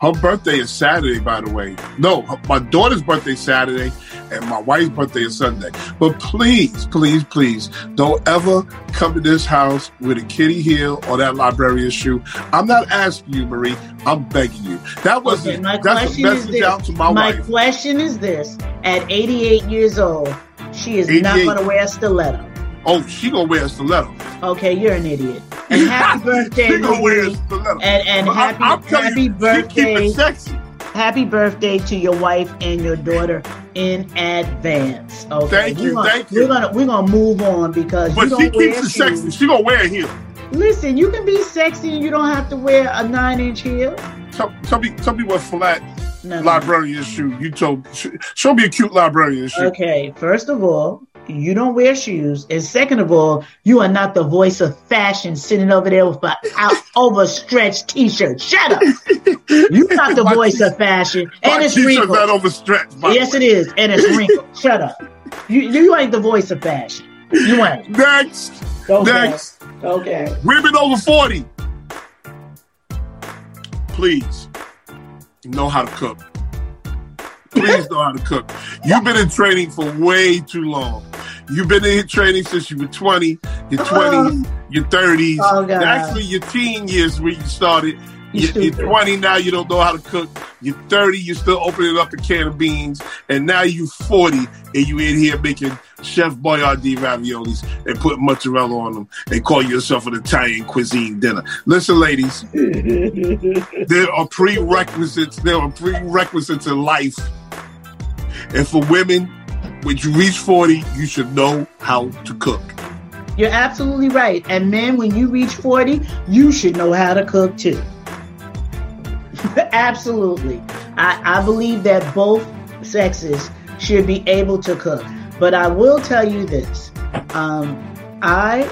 Her birthday is Saturday, by the way. No, my daughter's birthday is Saturday, and my wife's birthday is Sunday. But please, please, please, don't ever come to this house with a kitty heel or that librarian shoe. I'm not asking you, Marie. I'm begging you. That was Okay, my that's a question is message this. out to my, My wife. My question is this: At 88 years old, she is not going to wear a stiletto. Oh, she gonna wear a stiletto. Okay, you're an idiot. [LAUGHS] And happy birthday, She gonna wear a stiletto. And and happy telling happy you, she keep birthday. it sexy. Happy birthday to your wife and your daughter in advance. Okay. Thank We're you, gonna- thank you. We're gonna we're gonna move on because But you she keeps it sexy. She gonna wear a heel. Listen, you can be sexy and you don't have to wear a nine inch heel. Tell, tell me, tell me what flat No, no. librarian shoe you told. sh- Show me a cute librarian shoe. Okay, first of all, you don't wear shoes, and second of all, you are not the voice of fashion sitting over there with an out [LAUGHS] overstretched t-shirt. Shut up. You're [LAUGHS] not the My voice t- of fashion, and it's wrinkled. not overstretched. Yes, way. it is, and it's [LAUGHS] wrinkled. Shut up. You you ain't the voice of fashion. You ain't. Next, Okay. next, Okay. women over forty. Please know how to cook. Please know how to cook. You've been in training for way too long. You've been in training since you were 20, your 20s, your 30s. Oh. Actually, your teen years where you started. You You're, you're 20 now, you don't know how to cook. You're 30, you're still opening up a can of beans. And now you're 40 and you in here making Chef Boyardee raviolis and put mozzarella on them and call yourself an Italian cuisine dinner. Listen, ladies, [LAUGHS] there are prerequisites. There are prerequisites in life. And for women, when you reach 40, you should know how to cook. You're absolutely right. And men, when you reach 40, you should know how to cook too. [LAUGHS] absolutely. I, I believe that both sexes should be able to cook. But I will tell you this. Um, I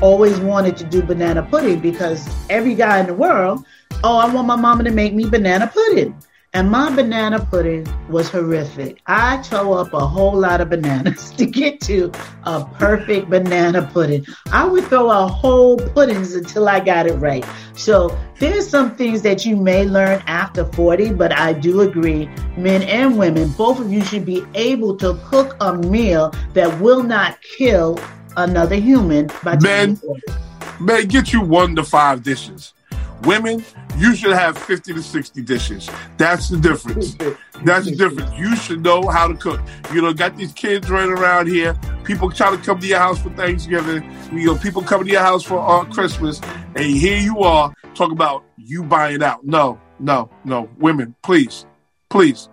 always wanted to do banana pudding because every guy in the world, oh, I want my mama to make me banana pudding. And my banana pudding was horrific. I tore up a whole lot of bananas [LAUGHS] to get to a perfect banana pudding. I would throw out whole puddings until I got it right. So there's some things that you may learn after 40, but I do agree, men and women, both of you should be able to cook a meal that will not kill another human by the time Men, you're 40. man, get you one to five dishes. Women, you should have 50 to 60 dishes. That's the difference. That's the difference. You should know how to cook. You know, got these kids running around here. People trying to come to your house for Thanksgiving. You know, people coming to your house for uh, Christmas. And here you are talking about you buying out. No, no, no. Women, please, please.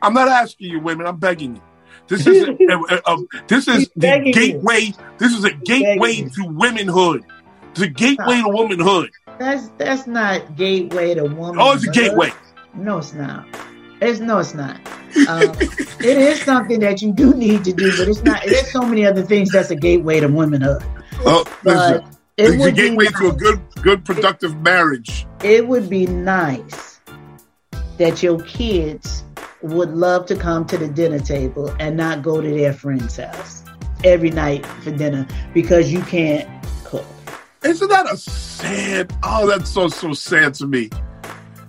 I'm not asking you, women. I'm begging you. This is a, [LAUGHS] a- a- this is the begging you. gateway. This is a gateway to womanhood. It's a gateway to womanhood. That's that's not gateway to woman. Oh, it's a gateway. No, it's not. It's no, it's not. Um, it is something that you do need to do, but it's not. There's so many other things that's a gateway to womanhood. Oh, But listen, it it's a would be gateway to a good, good, productive marriage. It would be nice that your kids would love to come to the dinner table and not go to their friend's house every night for dinner because you can't. Isn't that a sad? Oh, that's so so sad to me.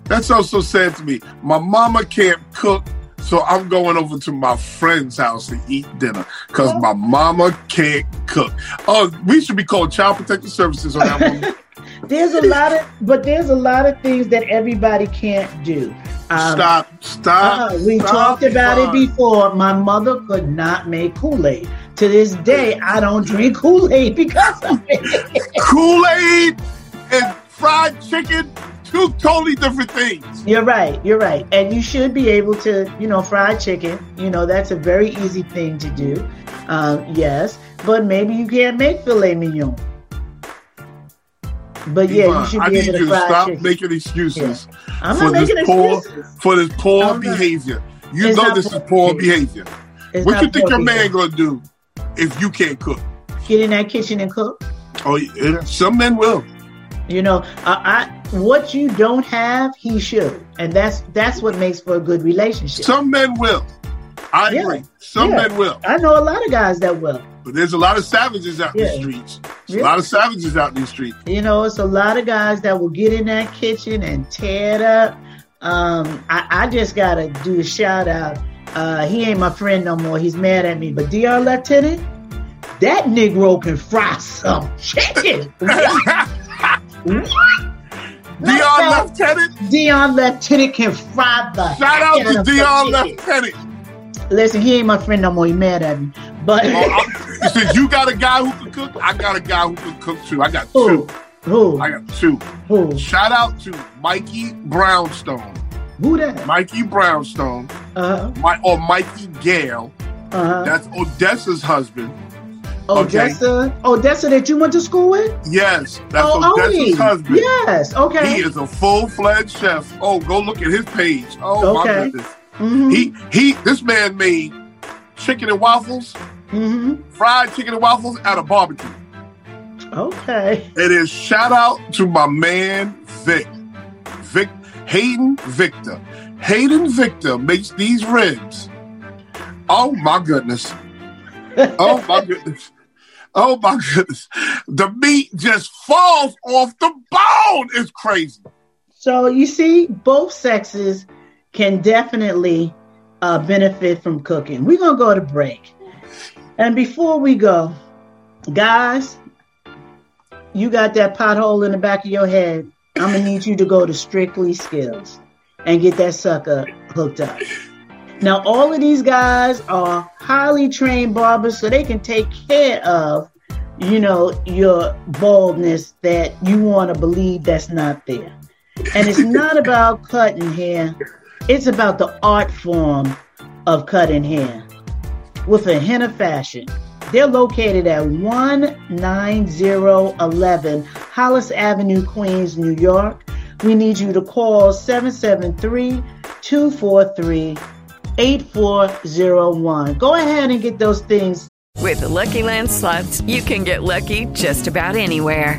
That's so so sad to me. My mama can't cook, so I'm going over to my friend's house to eat dinner because my mama can't cook. Oh, we should be called Child Protective Services on that one. [LAUGHS] There's a lot of, but there's a lot of things that everybody can't do. Um, stop, stop. uh, we stop, talked about it before. My mother could not make Kool Aid. To this day, I don't drink Kool Aid because of it. Kool Aid and fried chicken, two totally different things. You're right. You're right. And you should be able to, you know, fried chicken. You know, that's a very easy thing to do. Um, yes. But maybe you can't make filet mignon. But yeah, you Yvonne, should I be need able you to to fry stop chicken. making excuses I'm for not this making poor excuses. for this poor behavior. You It's know this poor is poor behavior. behavior. What you think your man gonna do if you can't cook? Get in that kitchen and cook. Oh, yeah, some men will. You know, I, I what you don't have, he should, and that's that's what makes for a good relationship. Some men will. I Yeah. agree. Some Yeah. men will. I know a lot of guys that will. But there's a lot of savages out in the streets. Yeah. A lot of savages out in the street. You know, it's a lot of guys that will get in that kitchen and tear it up. Um, I, I just gotta do a shout out. Uh, he ain't my friend no more. He's mad at me. But DR Lieutenant, that Negro can fry some chicken. [LAUGHS] what? Dion Lieutenant. Dion Lieutenant can fry the Shout out to Dion. Lieutenant. Listen, he ain't my friend no more. He mad at me. But Oh, Since you got a guy who can cook, I got a guy who can cook too. I got who? two. Who? I got two. Who? Shout out to Mikey Brownstone. Who that? Mikey Brownstone. Uh My or Mikey Gale. Uh-huh. That's Odessa's husband. okay. Odessa. Odessa that you went to school with? Yes, that's Oh, Odessa's Odie. husband. Yes. Okay. He is a full fledged chef. Oh, go look at his page. Oh Okay. my goodness. Mhm. He he this man made chicken and waffles, Mhm. fried chicken and waffles at a barbecue. Okay. It is shout out to my man Vic. Vic Hayden Victor. Hayden Victor makes these ribs. Oh my goodness. Oh my goodness. Oh my goodness. The meat just falls off the bone. It's crazy. So you see, both sexes can definitely uh, benefit from cooking. We're gonna go to break, and before we go, guys, you got that pothole in the back of your head. I'm gonna need you to go to Strictly Skills and get that sucker hooked up. Now, all of these guys are highly trained barbers, so they can take care of, you know, your baldness that you want to believe that's not there. And it's not about cutting hair, it's about the art form of cutting hair with a hint of fashion. They're located at 19011 Hollis Avenue, Queens, New York. We need you to call 773 243 8401. Go ahead and get those things. With the Lucky Land slots, you can get lucky just about anywhere.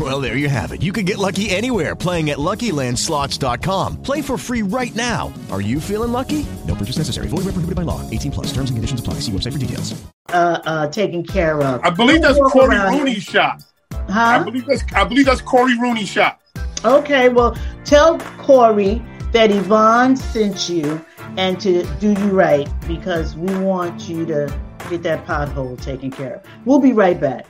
Well, there you have it. You can get lucky anywhere playing at LuckyLandSlots.com. Play for free right now. Are you feeling lucky? No purchase necessary. Void where prohibited by law. 18 plus. Terms and conditions apply. See website for details. Uh, uh, taken care of. I believe that's Don't Corey around Rooney's shot. Huh? I believe that's I believe that's Corey Rooney's shot. Okay, well, tell Corey that Yvonne sent you and to do you right because we want you to get that pothole taken care of. We'll be right back.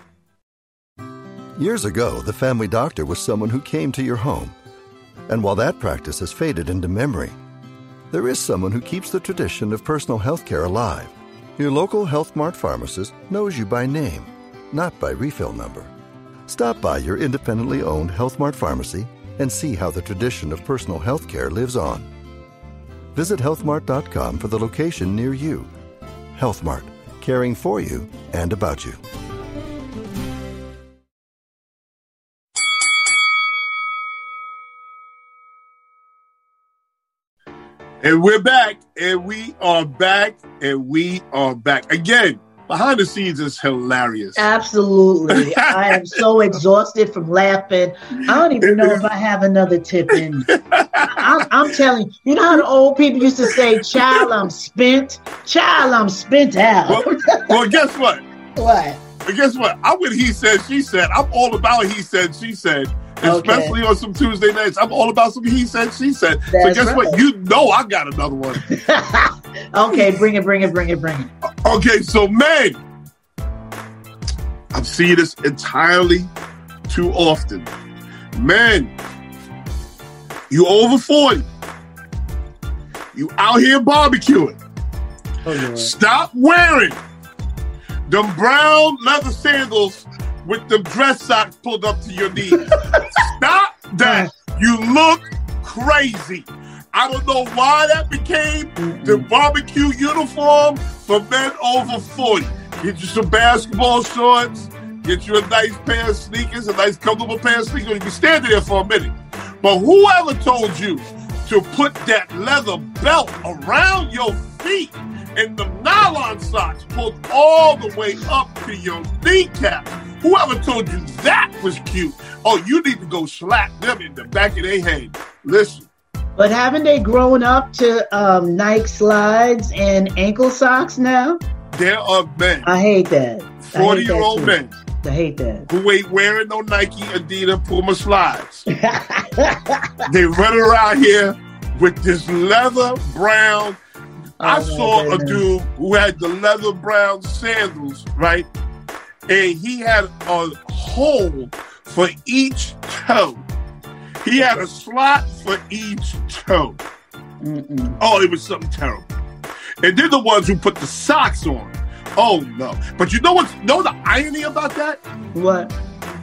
Years ago, the family doctor was someone who came to your home. And while that practice has faded into memory, there is someone who keeps the tradition of personal health care alive. Your local Health Mart pharmacist knows you by name, not by refill number. Stop by your independently owned Health Mart pharmacy and see how the tradition of personal health care lives on. Visit healthmart.com for the location near you. Health Mart, caring for you and about you. And we're back, and we are back, and we are back. Again, behind the scenes is hilarious. Absolutely. [LAUGHS] I am so exhausted from laughing. I don't even know if I have another tip in. I'm, I'm telling you, you know how the old people used to say, child, I'm spent? Child, I'm spent out. Well, well guess what? [LAUGHS] What? But guess what? I'm with he said, she said. I'm all about he said, she said. Especially on some Tuesday nights. I'm all about some he said, she said. so guess right. what? You know I got another one. [LAUGHS] Okay, bring it, bring it, bring it, bring it. Okay, so men, I'm seeing this entirely too often. Men, you over 40. You out here barbecuing. Oh, Stop wearing them brown leather sandals with them dress socks pulled up to your knees. [LAUGHS] Stop that. You look crazy. I don't know why that became the barbecue uniform for men over 40. Get you some basketball shorts, get you a nice pair of sneakers, a nice comfortable pair of sneakers. You can stand there for a minute. But whoever told you to put that leather belt around your feet and the nylon socks pulled all the way up to your kneecap, whoever told you that was cute, oh, you need to go slap them in the back of their head. Listen, But haven't they grown up to um, Nike slides and ankle socks now? there are men, I hate that. I hate 40 year that old too. men, I hate that. who ain't wearing no Nike, Adidas, Puma slides. [LAUGHS] they run around here with this leather brown. I Oh, my saw a dude who had the leather brown sandals, right? And he had a hole for each toe. He had a slot for each toe. Oh, it was something terrible. And they're the ones who put the socks on. Oh no! But you know what? Know the irony about that? What?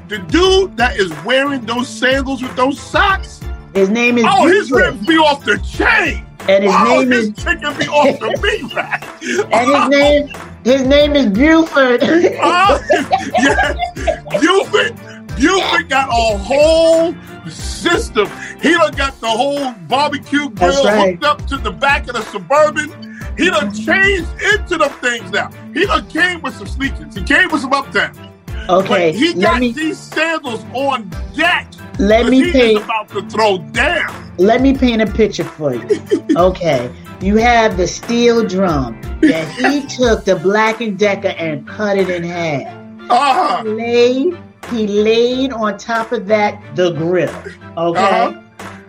The dude that is wearing those sandals with those socks. His name is Oh, his Buford. ribs be off the chain. And his oh, name is- be off the meat. And his name, his name is Buford. Ah, yeah. Buford, Buford got a whole system. He done got the whole barbecue grill right. hooked up to the back of the Suburban. He done changed into them things now. He done came with some sneakers. He came with some uptown. Okay, But he got me- these sandals on deck. Let me paint- about to throw down. Let me paint a picture for you. [LAUGHS] Okay, you have the steel drum that he [LAUGHS] took the Black and Decker and cut it in half. Uh-huh. He laid, he laid on top of that the grill. Okay, Uh-huh.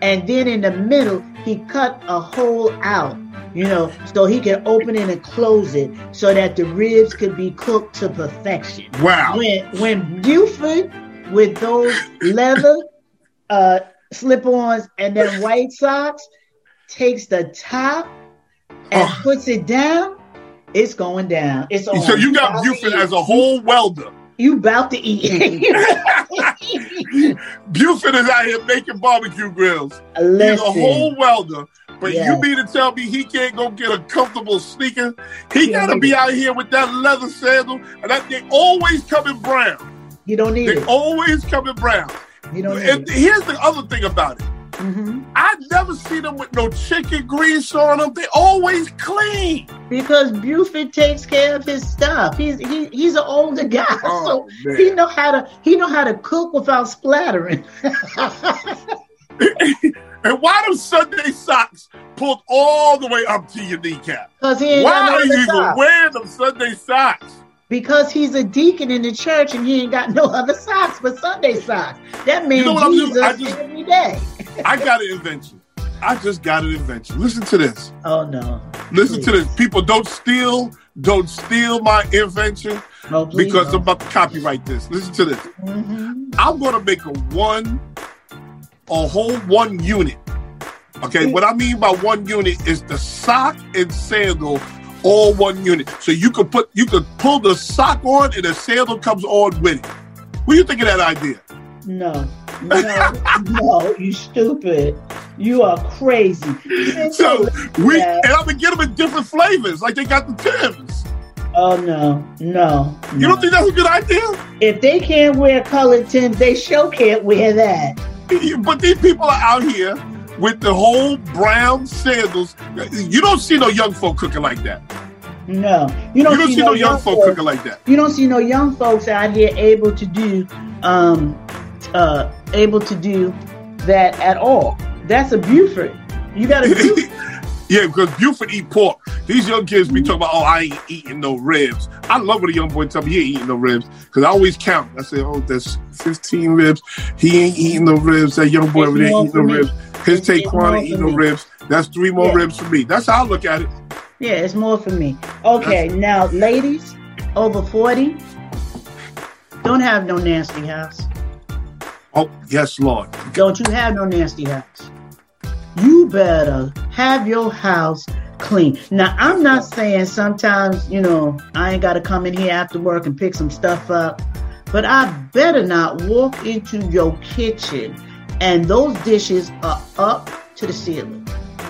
and then in the middle he cut a hole out. You know, so he can open it and close it so that the ribs could be cooked to perfection. Wow. When when Buford with those leather uh, slip-ons and then white socks takes the top and puts it down, it's going down. It's on. So you got About Buford as a whole welder. You about to eat. [LAUGHS] Buford is out here making barbecue grills. He's a whole welder. But Yeah. you mean to tell me he can't go get a comfortable sneaker? He Yeah. gotta be out here with that leather sandal, and that they always come in brown. You don't need They it. always come in brown. You don't And here's the other thing about it. Mhm. I never see them with no chicken grease on them. They always clean. Because Buford takes care of his stuff. He's he, he's an older guy, Oh, [LAUGHS] so man. he know how to he know how to cook without splattering. [LAUGHS] And why them Sunday socks pulled all the way up to your kneecap? Because he ain't why are you even wearing them Sunday socks? Because he's a deacon in the church and he ain't got no other socks but Sunday socks. That man You know? Jesus I just- every day. I got an invention. I just got an invention. Listen to this. Oh no. Listen to this. People don't steal, don't steal my invention No, please because don't. I'm about to copyright this. Listen to this. Mm-hmm. I'm gonna make a one, a whole one unit. Okay, what I mean by one unit is the sock and sandal, all one unit. So you could put, you could pull the sock on, and the sandal comes on with it. What do you think of that idea? No. No, [LAUGHS] no, you stupid. You are crazy. So we, and I'm gonna get them in different flavors, like they got the Tims. Oh no, no. You don't think that's a good idea? If they can't wear colored Tims, they sure can't wear that. [LAUGHS] But these people are out here with the whole brown sandals. You don't see no young folk cooking like that. No, you don't, You don't see no young folk folks- cooking like that. You don't see no young folks out here able to do, um, uh, able to do that at all. That's a Buford. You got to do. [LAUGHS] Yeah, because Buford eat pork. These young kids be talking about, oh, I ain't eating no ribs. I love when a young boy tell me he ain't eating no ribs because I always count. I say, oh, that's 15 ribs. He ain't eating no ribs. That young boy over there eating no me. ribs. His Taquan ain't eating no ribs. That's three more Yeah. ribs for me. That's how I look at it. Yeah, it's more for me. Okay, now, ladies over 40, don't have no nasty house. Oh, yes, Lord. Don't you have no nasty house. You better have your house clean. Now, I'm not saying sometimes, you know, I ain't got to come in here after work and pick some stuff up, but I better not walk into your kitchen and those dishes are up to the ceiling.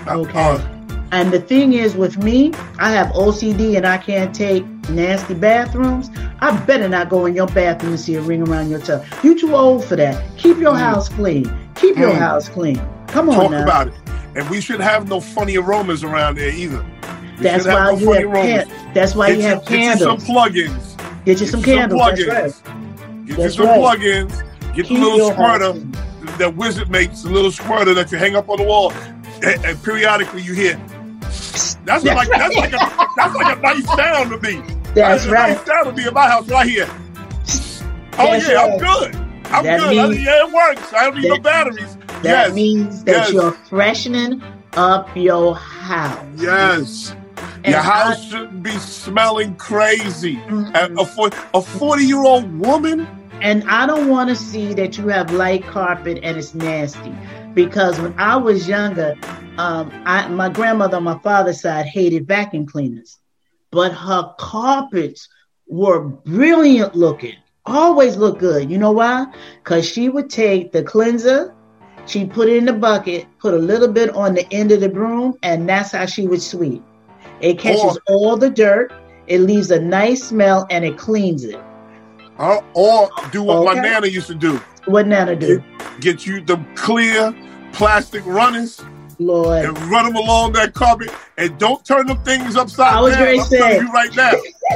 Okay. And the thing is, with me, I have OCD and I can't take nasty bathrooms. I better not go in your bathroom and see a ring around your toe. You too old for that. Keep your house clean. Keep your Mm. house clean. Come on Talk now. about it. And we should have no funny aromas around there either. We That's why no you have can- that's why Get you have Get you some plugins. Get you some Get candles. That's right. Get That's you some right. plugins. Get Keep the little your squirter that Wizard makes, the little squirter that you hang up on the wall, and, and periodically you hear. That's, That's like right. that's like a that's like a nice sound to me. That's a right. nice sound to me in my house right here. Oh That's yeah, I'm good. I'm That good. I- means- yeah, it works. I don't need no batteries. That yes. means that yes. you're freshening up your house. Yes. And Your house I- Mm-hmm. shouldn't be smelling crazy. A, a 40 year old woman? And I don't want to see that you have light carpet and it's nasty. Because when I was younger, um, I, my grandmother on my father's side hated vacuum cleaners, but her carpets were brilliant looking, always look good. You know why? Because she would take the cleanser, she'd put it in the bucket, put a little bit on the end of the broom, and that's how she would sweep. It catches all the dirt, it leaves a nice smell, and it cleans it. Uh, or do what my nana used to do. What Nana do? Get you the clear plastic runners Lord. and run them along that carpet. And don't turn them things upside I was down. gonna I'm say. telling you right now.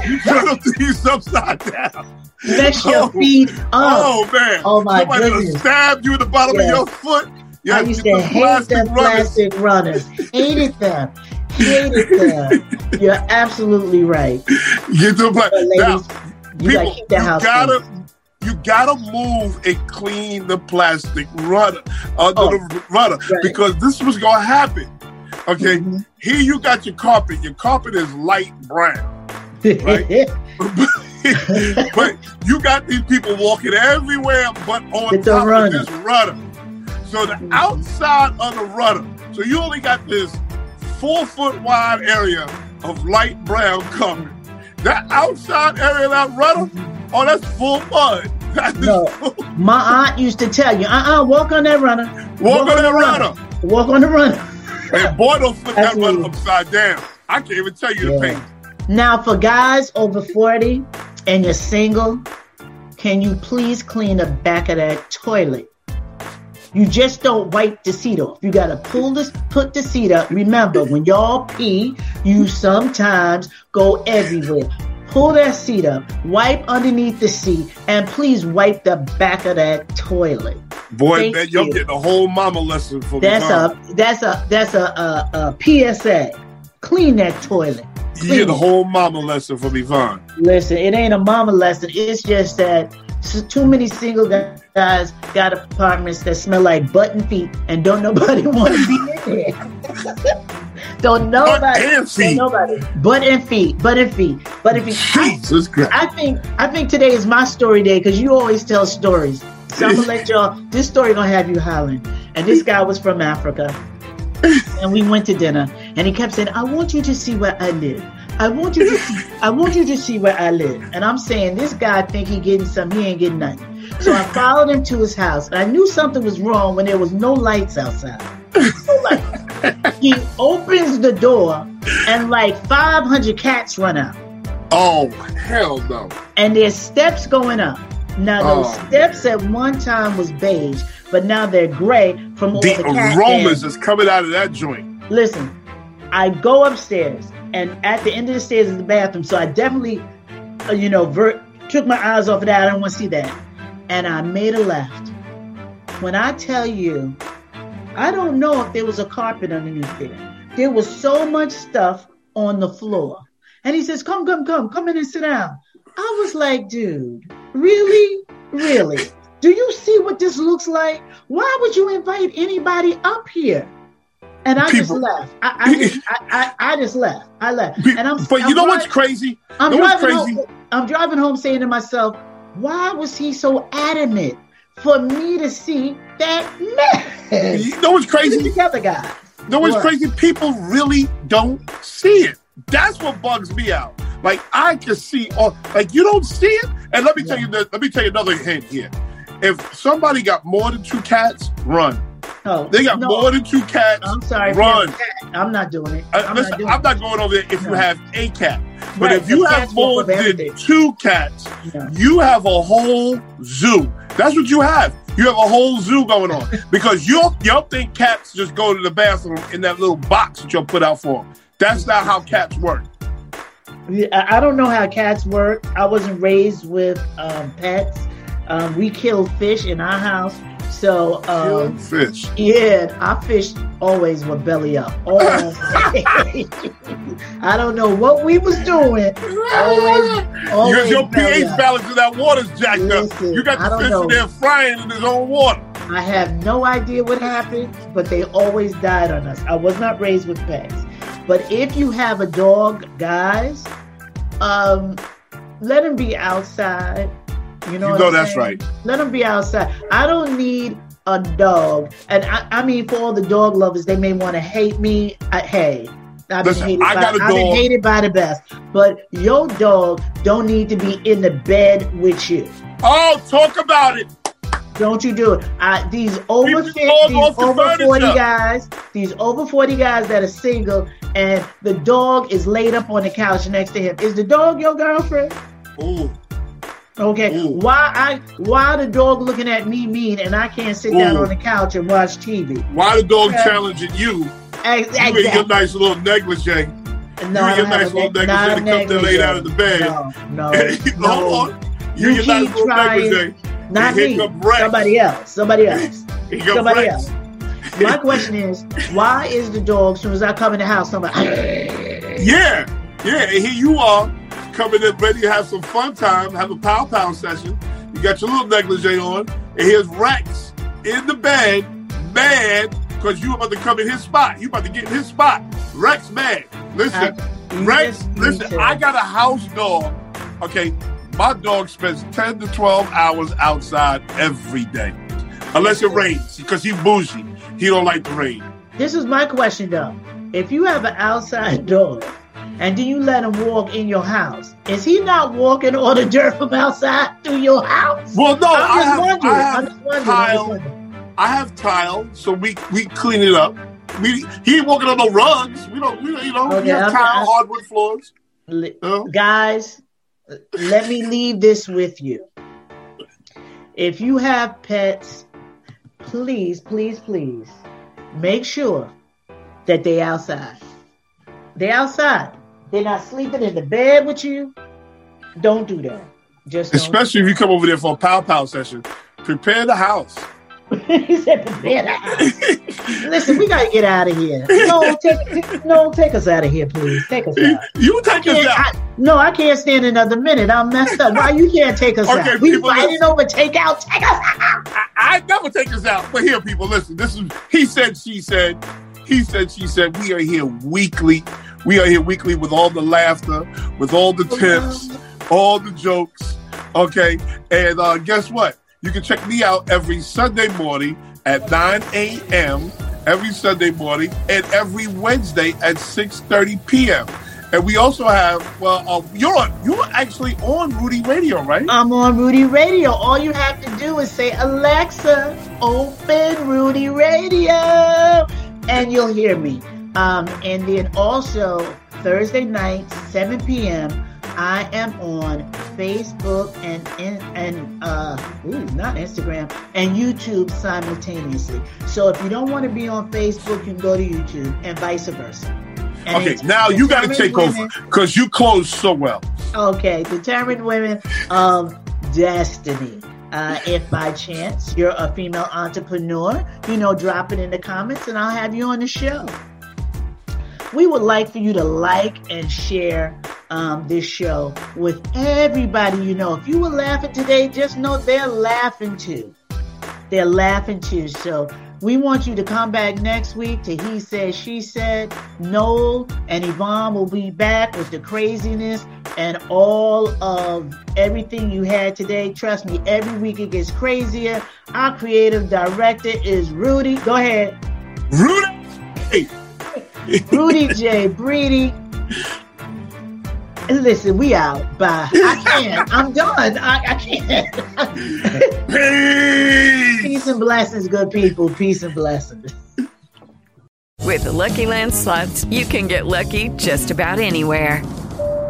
You turn them things [LAUGHS] upside down. Mess your Oh. feet up. Oh man! Oh, my Somebody goodness. stabbed you in the bottom Yes. of your foot. Yes, I used get to the hate plastic the runners. plastic runners. Hated them. Hated them. [LAUGHS] You're absolutely right. Get the pla- But now, ladies, you gotta people, keep the you house gotta, clean. you gotta move and clean the plastic runner under Oh, the runner right. because this was gonna happen. Okay, Mm-hmm. here you got your carpet. Your carpet is light brown, right? [LAUGHS] [LAUGHS] but you got these people walking everywhere but on the top of this rudder. So the outside of the rudder, so you only got this four foot wide area of light brown carpet. That outside area that rudder, oh, that's full mud. [LAUGHS] That No. full- My aunt used to tell you, uh-uh, walk on that runner. Walk on the that runner. Walk on the runner. And boy, don't flip that runner upside down. I can't even tell you the pain. Now, for guys over 40 and you're single, can you please clean the back of that toilet? You just don't wipe the seat off. You gotta pull this, put the seat up. Remember, when y'all pee, you sometimes go everywhere. Pull that seat up, wipe underneath the seat, and please wipe the back of that toilet. Boy, Thank you're you. getting a whole mama lesson for That's me. huh? a that's a that's a, a, a PSA. Clean that toilet. You get a whole mama lesson from Yvonne. Listen, it ain't a mama lesson. It's just that s- too many single guys got apartments that smell like butt and feet, and don't nobody [LAUGHS] want to be in there. [LAUGHS] don't nobody. and feet. Don't nobody. Butt and feet. Butt and feet. Butt and feet. Jesus Christ. I think I think today is my story day because you always tell stories. So I'm gonna let y'all. This story gonna have you hollering. And this guy was from Africa, [LAUGHS] and we went to dinner, and he kept saying, "I want you to see where I live. I want you to see. I want you to see where I live." And I'm saying, this guy think he getting something. He ain't getting nothing. So I followed him to his house, and I knew something was wrong when there was no lights outside. No lights. he opens the door, and like 500 cats run out Oh hell no! and there's steps going up. Now those Oh, steps at one time was beige, but now they're gray from all the, The aromas is coming out of that joint. Listen, I go upstairs, and at the end of the stairs is the bathroom. So I definitely, uh, you know, ver- took my eyes off of that. I don't want to see that, and I made a left. When I tell you, I don't know if there was a carpet underneath there. There was so much stuff on the floor. And he says, Come, come, come, come in and sit down. I was like, Dude, really? Really? Do you see what this looks like? Why would you invite anybody up here? And I just People- left. I, I, just, I, I, I just left. I left. And I'm, But I'm you know what's crazy? I'm you know what's driving crazy? home. I'm driving home saying to myself, why was he so adamant for me to see that mess? You know what's crazy? Put it together, guys. You know what's What? crazy? People really don't see it. That's what bugs me out. Like I can see, all, like you don't see it. And let me tell you, this, let me tell you another hint here. If somebody got more than two cats, run. Oh, They got no. more than two cats. I'm sorry. Run. cat, I'm not doing it. I, I'm listen, not doing I'm not going over there if you have a cat. But Right, if you have more than two cats, Yeah. you have a whole zoo. That's what you have. You have a whole zoo going on [LAUGHS] because you'll you'll think cats just go to the bathroom in that little box that you'll put out for them. That's not how cats work. Yeah, I I don't know how cats work. I wasn't raised with um, pets. Um, we kill fish in our house. So, um, Fish. yeah, our fish always were belly up. Always. [LAUGHS] [LAUGHS] I don't know what we was doing. Always, always your pH up. balance in that water's jacked Listen, up. You got the fish know. in there frying in his own water. I have no idea what happened, but they always died on us. I was not raised with pets. But if you have a dog, guys, um, let him be outside. You know, You know that's saying? right. Let them be outside. I don't need a dog. And I, I mean, for all the dog lovers, they may want to hate me. I, hey, I've Listen, been hated I by, got a I've been hated by the best. But your dog don't need to be in the bed with you. Oh, talk about it. Don't you do it. I, these over 50, these over 40 guys, these over 40 guys that are single and the dog is laid up on the couch next to him. Is the dog your girlfriend? Ooh. Okay. Why I why the dog looking at me mean and I can't sit down on the couch and watch TV? Why the dog Yeah. challenging you? Ex- You in your nice little negligee. No, you in your nice little neg- negligee to come there negligee. laid out of the bed. No, no, [LAUGHS] Hold no. on. You, in your keep nice little trying. negligee. Not me. Somebody else. Somebody [LAUGHS] else. Somebody Rex. else. My question is, why is the dog, as soon as I come in the house, somebody, Yeah, yeah. And here you are coming in ready to have some fun time, have a pow pow session. You got your little negligee on, and here's Rex in the bed, mad because you about to come in his spot. You about to get in his spot. Rex mad. Listen, you Rex, listen, I got a house dog. Okay, my dog spends 10 to 12 hours outside every day. Unless it rains, because he bougie. He don't like the rain. This is my question though. If you have an outside [LAUGHS] dog and do you let him walk in your house, is he not walking all the dirt from outside through your house? Well, no, I'm I just have, wondering. I have I'm just wondering. I'm just tile. I have tile, so we we clean it up. We he ain't walking on no rugs. We don't, we don't you know, we have I'm- tile I'm- hardwood floors. Li- Guys, let me leave this with you. If you have pets, please, please, please make sure that they outside. They outside. They're not sleeping in the bed with you. Don't do that. Just don't. Especially if you come over there for a pow pow session. Prepare the house. [LAUGHS] he said, prepare the house. Listen, we gotta get out of here. No, take, no, take us out of here, please. Take us out. [LAUGHS] You take us out. I, no, I can't stand another minute. I'm messed up. Why you can't take us Okay, out? We fighting listen. over takeout. Take us out. I, I never take us out. But here, people, listen. This is he said, she said, he said, she said. We are here weekly. We are here weekly with all the laughter, with all the tips, all the jokes. Okay, and uh, guess what? You can check me out every Sunday morning at 9 a.m. Every Sunday morning and every Wednesday at 6:30 p.m. And we also have well, uh, you're on, you're actually on Rudy Radio, right? I'm on Rudy Radio. All you have to do is say, Alexa, open Rudy Radio, and you'll hear me. Um, and then also Thursday night, 7 p.m. I am on Facebook and and, uh, ooh, not Instagram and YouTube simultaneously. So if you don't want to be on Facebook, you can go to YouTube and vice versa. And Okay, now you got to take over because you closed so well. Okay, determined women of destiny. Uh, if by chance you're a female entrepreneur, you know, drop it in the comments and I'll have you on the show. We would like for you to like and share um, this show with everybody you know. If you were laughing today, just know they're laughing too. They're laughing too. So we want you to come back next week to He Said, She Said. Noel and Yvonne will be back with the craziness and all of everything you had today. Trust me, every week it gets crazier. Our creative director is Rudy. Go ahead. Rudy! Rudy J. Breedy. Listen, we out. Bye. I can't. I'm done. I, I can't. Peace and blessings, good people. Peace and blessings. With the Lucky Land slots, you can get lucky just about anywhere.